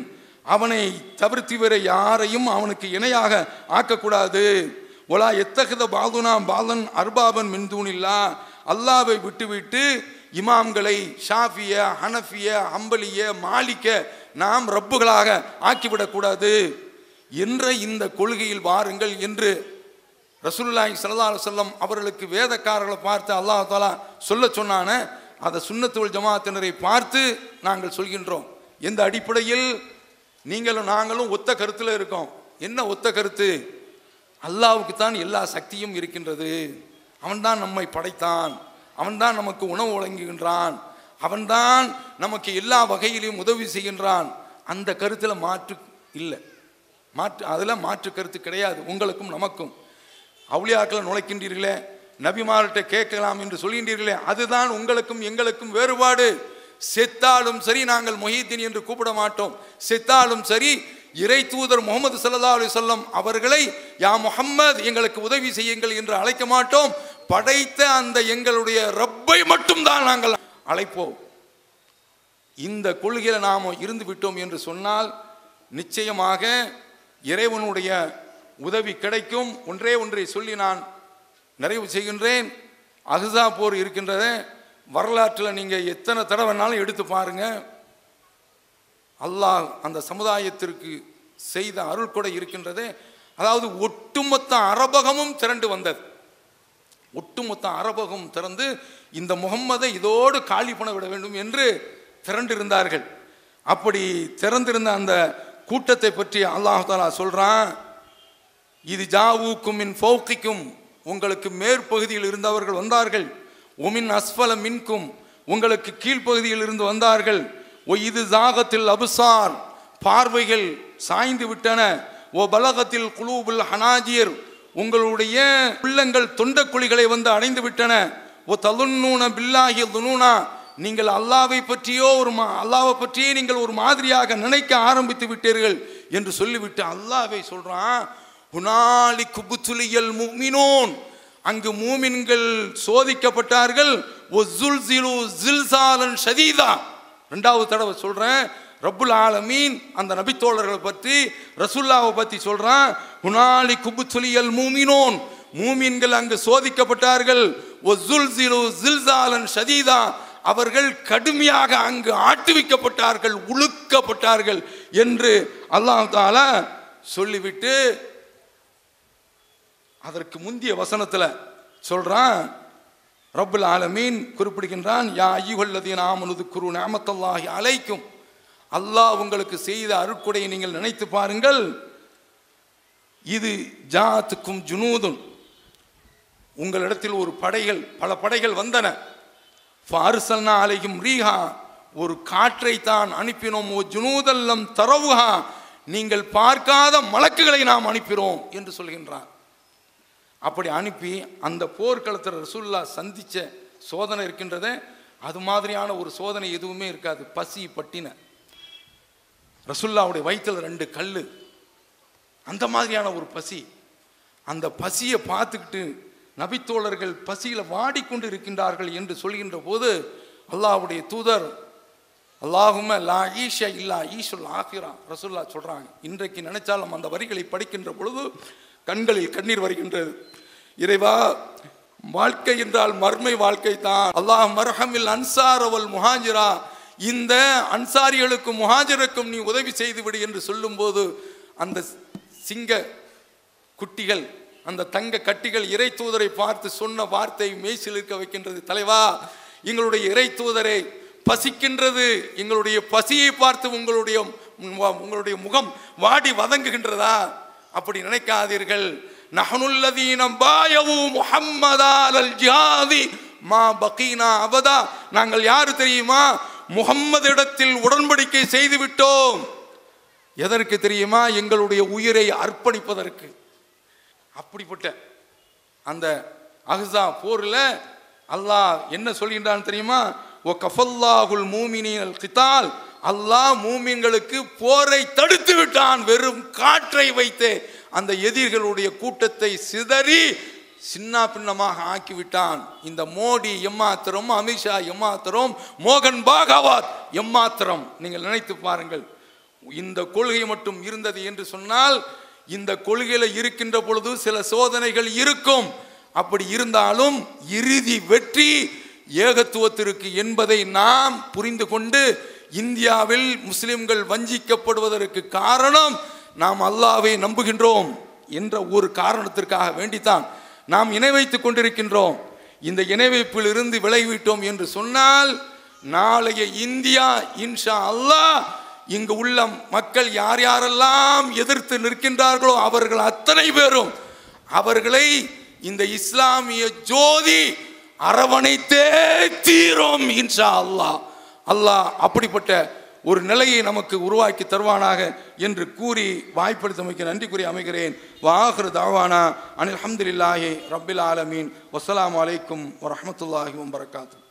அவனை தவிர்த்து வேற யாரையும் அவனுக்கு இணையாக ஆக்கக்கூடாது. ஒலா எத்தகத பாதுனா பாலன் அர்பாபன் மின்தூனில்லா அல்லாவை விட்டுவிட்டு இமாம்களை ஷாஃபிய ஹனஃபிய அம்பலிய மாலிக்க நாம் ரப்புகளாக ஆக்கிவிடக்கூடாது. என்ற இந்த கொள்கையில் வாருங்கள் என்று ரசூல்லாய் சல்லா செல்லம் அவர்களுக்கு வேதக்காரர்களை பார்த்து அல்லாஹ் தாலா சொல்ல சொன்னான அதை சுண்ணத்துவல் ஜமாத்தினரை பார்த்து நாங்கள் சொல்கின்றோம். எந்த அடிப்படையில்? நீங்களும் நாங்களும் ஒத்த கருத்தில் இருக்கோம். என்ன ஒத்த கருத்து? அல்லாவுக்கு தான் எல்லா சக்தியும் இருக்கின்றது. அவன்தான் நம்மை படைத்தான். அவன்தான் நமக்கு உணவு வழங்குகின்றான். அவன்தான் நமக்கு எல்லா வகையிலையும் உதவி செய்கின்றான். அந்த கருத்தில் மாற்று இல்லை. மாற்று அதில் மாற்று கருத்து கிடையாது. உங்களுக்கும் நமக்கும். அவுளியாக்களை நுழைக்கின்றீர்களே நபிமார்கிட்ட கேட்கலாம் என்று சொல்கின்றீர்களே அதுதான் உங்களுக்கும் எங்களுக்கும் வேறுபாடு. செத்தாலும் சரி நாங்கள் மொஹீத்தீன் என்று கூப்பிட மாட்டோம். செத்தாலும் சரி இறை தூதர் முகமது சல்லா அலி சொல்லம் அவர்களை யா முஹம்மது எங்களுக்கு உதவி செய்யுங்கள் என்று அழைக்க மாட்டோம். படைத்த அந்த எங்களுடைய ரப்பை மட்டும்தான் நாங்கள் அழைப்போம். இந்த கொள்கையில் நாம் இருந்து விட்டோம் என்று சொன்னால் நிச்சயமாக இறைவனுடைய உதவி கிடைக்கும். ஒன்றே ஒன்றை சொல்லி நான் நிறைவு செய்கின்றேன். அகுசா போர் இருக்கின்றத. வரலாற்றில் நீங்கள் எத்தனை தடவைனாலும் எடுத்து பாருங்க. அல்லாஹ் அந்த சமுதாயத்திற்கு செய்த அருள் கூட இருக்கின்றது. அதாவது ஒட்டுமொத்த அரபகமும் திரண்டு வந்தது. ஒட்டுமொத்த அரபகம் திறந்து இந்த முகம்மதை இதோடு காலி பண்ண விட வேண்டும் என்று திரண்டிருந்தார்கள். அப்படி திறந்திருந்த அந்த கூட்டத்தை பற்றி அல்லாஹாலா சொல்கிறான் இது ஜாவூக்கும் மின் ஃபௌக்கிக்கும் உங்களுக்கு மேற்பகுதியில் இருந்தவர்கள் வந்தார்கள். ஒமின் அஸ்பல மின்கும் உங்களுக்கு கீழ்ப்பகுதியில் இருந்து வந்தார்கள். ஓ இது ஜாகத்தில் அபுசார் பார்வைகள் சாய்ந்து விட்டன. ஓ பலகத்தில் குலூபுல் ஹனாஜியர் உங்களுடைய உள்ளங்கள் தொண்டக்குழிகளை வந்து அடைந்து விட்டன. ஓ தலுன்னூன பில்லாஹி துனூனா நீங்கள் அல்லாவை பற்றியோ ஒரு மா அல்லாவை பற்றியே நீங்கள் ஒரு மாதிரியாக நினைக்க ஆரம்பித்து விட்டீர்கள் என்று சொல்லிவிட்டு அல்லாவை சொல்கிறான் ஹுனாலி குபுத்துலியல் முமினோன். அங்கு மூமின்கள் சோதிக்கப்பட்டார்கள் ஒசுல் ஜிலு ஜில்சாலன் ஷதீதா. ரெண்டாவது தடவை சொல்கிறேன் ரப்புல் ஆலமீன். அந்த நபித்தோழர்களை பற்றி ரசுல்லாவை பற்றி சொல்கிறான் ஹுனாலி குபுத்துலியல் மூமினோன். மூமின்கள் அங்கு சோதிக்கப்பட்டார்கள் ஒசுல் ஜிலு ஜில்சாலன் ஷதீதா. அவர்கள் கடுமையாக அங்கு ஆட்டுவிக்கப்பட்டார்கள் உழுக்கப்பட்டார்கள் என்று அல்லாஹ் தாலா சொல்லிவிட்டு அதற்கு முந்திய வசனத்தில் சொல்றான். ரப்புல் ஆலமீன் குறிப்பிடுகின்றான் யா ஐயுகல்லதீன் ஆமனுது குரு நாமத்தல்லாஹி அலைக்கும். அல்லாஹ் உங்களுக்கு செய்த அருட்கொடையை நீங்கள் நினைத்து பாருங்கள். இது ஜாத்துக்கும் ஜுனூதுன் உங்களிடத்தில் ஒரு படைகள் பல படைகள் வந்தன. ஃபாரிசல்னா அலையும் ரீஹா ஒரு காற்றை தான் அனுப்பினோம் ஓ ஜுனூதல்லம் தரவுஹா நீங்கள் பார்க்காத மலக்குகளை நாம் அனுப்பினோம் என்று சொல்கின்றார் அப்படி அனுப்பி அந்த போர்க்களத்தில் ரசுல்லா சந்தித்த சோதனை இருக்கின்றதே அது மாதிரியான ஒரு சோதனை எதுவுமே இருக்காது பசி பட்டின. ரசுல்லாவுடைய வயிற்றில் ரெண்டு கல் அந்த மாதிரியான ஒரு பசி. அந்த பசியை பார்த்துக்கிட்டு நபித்தோழர்கள் பசியில் வாடிக்கொண்டு இருக்கின்றார்கள் என்று சொல்கின்ற போது அல்லாஹ்வுடைய தூதர் அல்லாஹும லா ஈஷா இல்லா ஈஷுல் ஆகிரா ரசுல்லா சொல்கிறாங்க இன்றைக்கு நினைச்சாலும் அந்த வரிகளை படிக்கின்ற பொழுது கண்களில் கண்ணீர் வருகின்றது. இறைவா வாழ்க்கை என்றால் மர்மை வாழ்க்கை தான் அல்லாஹ் மர்ஹமில் அன்சாரவல் முஹாஜிரா. இந்த அன்சாரிகளுக்கும் முஹாஜருக்கும் நீ உதவி செய்துவிடு என்று சொல்லும்போது அந்த சிங்க குட்டிகள் அந்த தங்க கட்டிகள் இறை தூதரை பார்த்து சொன்ன வார்த்தை மேய்ச்சில் இருக்க வைக்கின்றது. தலைவா எங்களுடைய இறை தூதரை பசிக்கின்றது. எங்களுடைய பசியை பார்த்து உங்களுடைய உங்களுடைய முகம் வாடி வதங்குகின்றதா? அப்படி நினைக்காதீர்கள். நகனுல்லதீனம் பாயவு முஹம்மதால் ஜியாதி மா பகீனா அவதா நாங்கள் யாரு தெரியுமா? முகம்மது இடத்தில் உடன்படிக்கை செய்து விட்டோம். எதற்கு தெரியுமா? எங்களுடைய உயிரை அர்ப்பணிப்பதற்கு. அப்படிப்பட்ட அந்த அஹ்ஸா போரில் அல்லாஹ் என்ன சொல்கின்றான்னு தெரியுமா? ஓ கஃபல்லாஹுல் மூமினியல் கித்தால். அல்லாஹ் மூமின்களுக்கு போரை தடுத்து விட்டான். வெறும் காற்றை வைத்து அந்த எதிர்களுடைய கூட்டத்தை சிதறி சின்ன பின்னமாக ஆக்கிவிட்டான். இந்த மோடி எம்மாத்திரம் அமித்ஷா எம்மாத்திரம் மோகன் பாகவாத் எம்மாத்திரம். நீங்கள் நினைத்து பாருங்கள். இந்த கொள்கை மட்டும் இருந்தது என்று சொன்னால் இந்த கொள்கையில் இருக்கின்ற பொழுது சில சோதனைகள் இருக்கும். அப்படி இருந்தாலும் இறுதி வெற்றி ஏகத்துவத்திற்கு என்பதை நாம் புரிந்து கொண்டு இந்தியாவில் முஸ்லிம்கள் வஞ்சிக்கப்படுவதற்கு காரணம் நாம் அல்லாவை நம்புகின்றோம் என்ற ஒரு காரணத்திற்காக வேண்டித்தான் நாம் இணை வைத்துக் கொண்டிருக்கின்றோம். இந்த இணைவைப்பில் இருந்து விலகிவிட்டோம் என்று சொன்னால் நாளைய இந்தியா இன்ஷா அல்லாஹ் இங்கு உள்ள மக்கள் யார் யாரெல்லாம் எதிர்த்து நிற்கின்றார்களோ அவர்கள் அத்தனை பேரும் அவர்களை இந்த இஸ்லாமிய ஜோதி அரவணைத்தே தீரும் இன்ஷா அல்லாஹ். அல்லாஹ் அப்படிப்பட்ட ஒரு நிலையை நமக்கு உருவாக்கி தருவானாக என்று கூறி வாய்ப்படுத்தமைக்கு நன்றி கூறி அமைகிறேன். வாஹர் தாவானா அனில் அஹமதுல்லாஹி ரபில் ஆலமீன். வசலாம் அலைக்கும் வரமத்துல்லாஹி வரகாத்து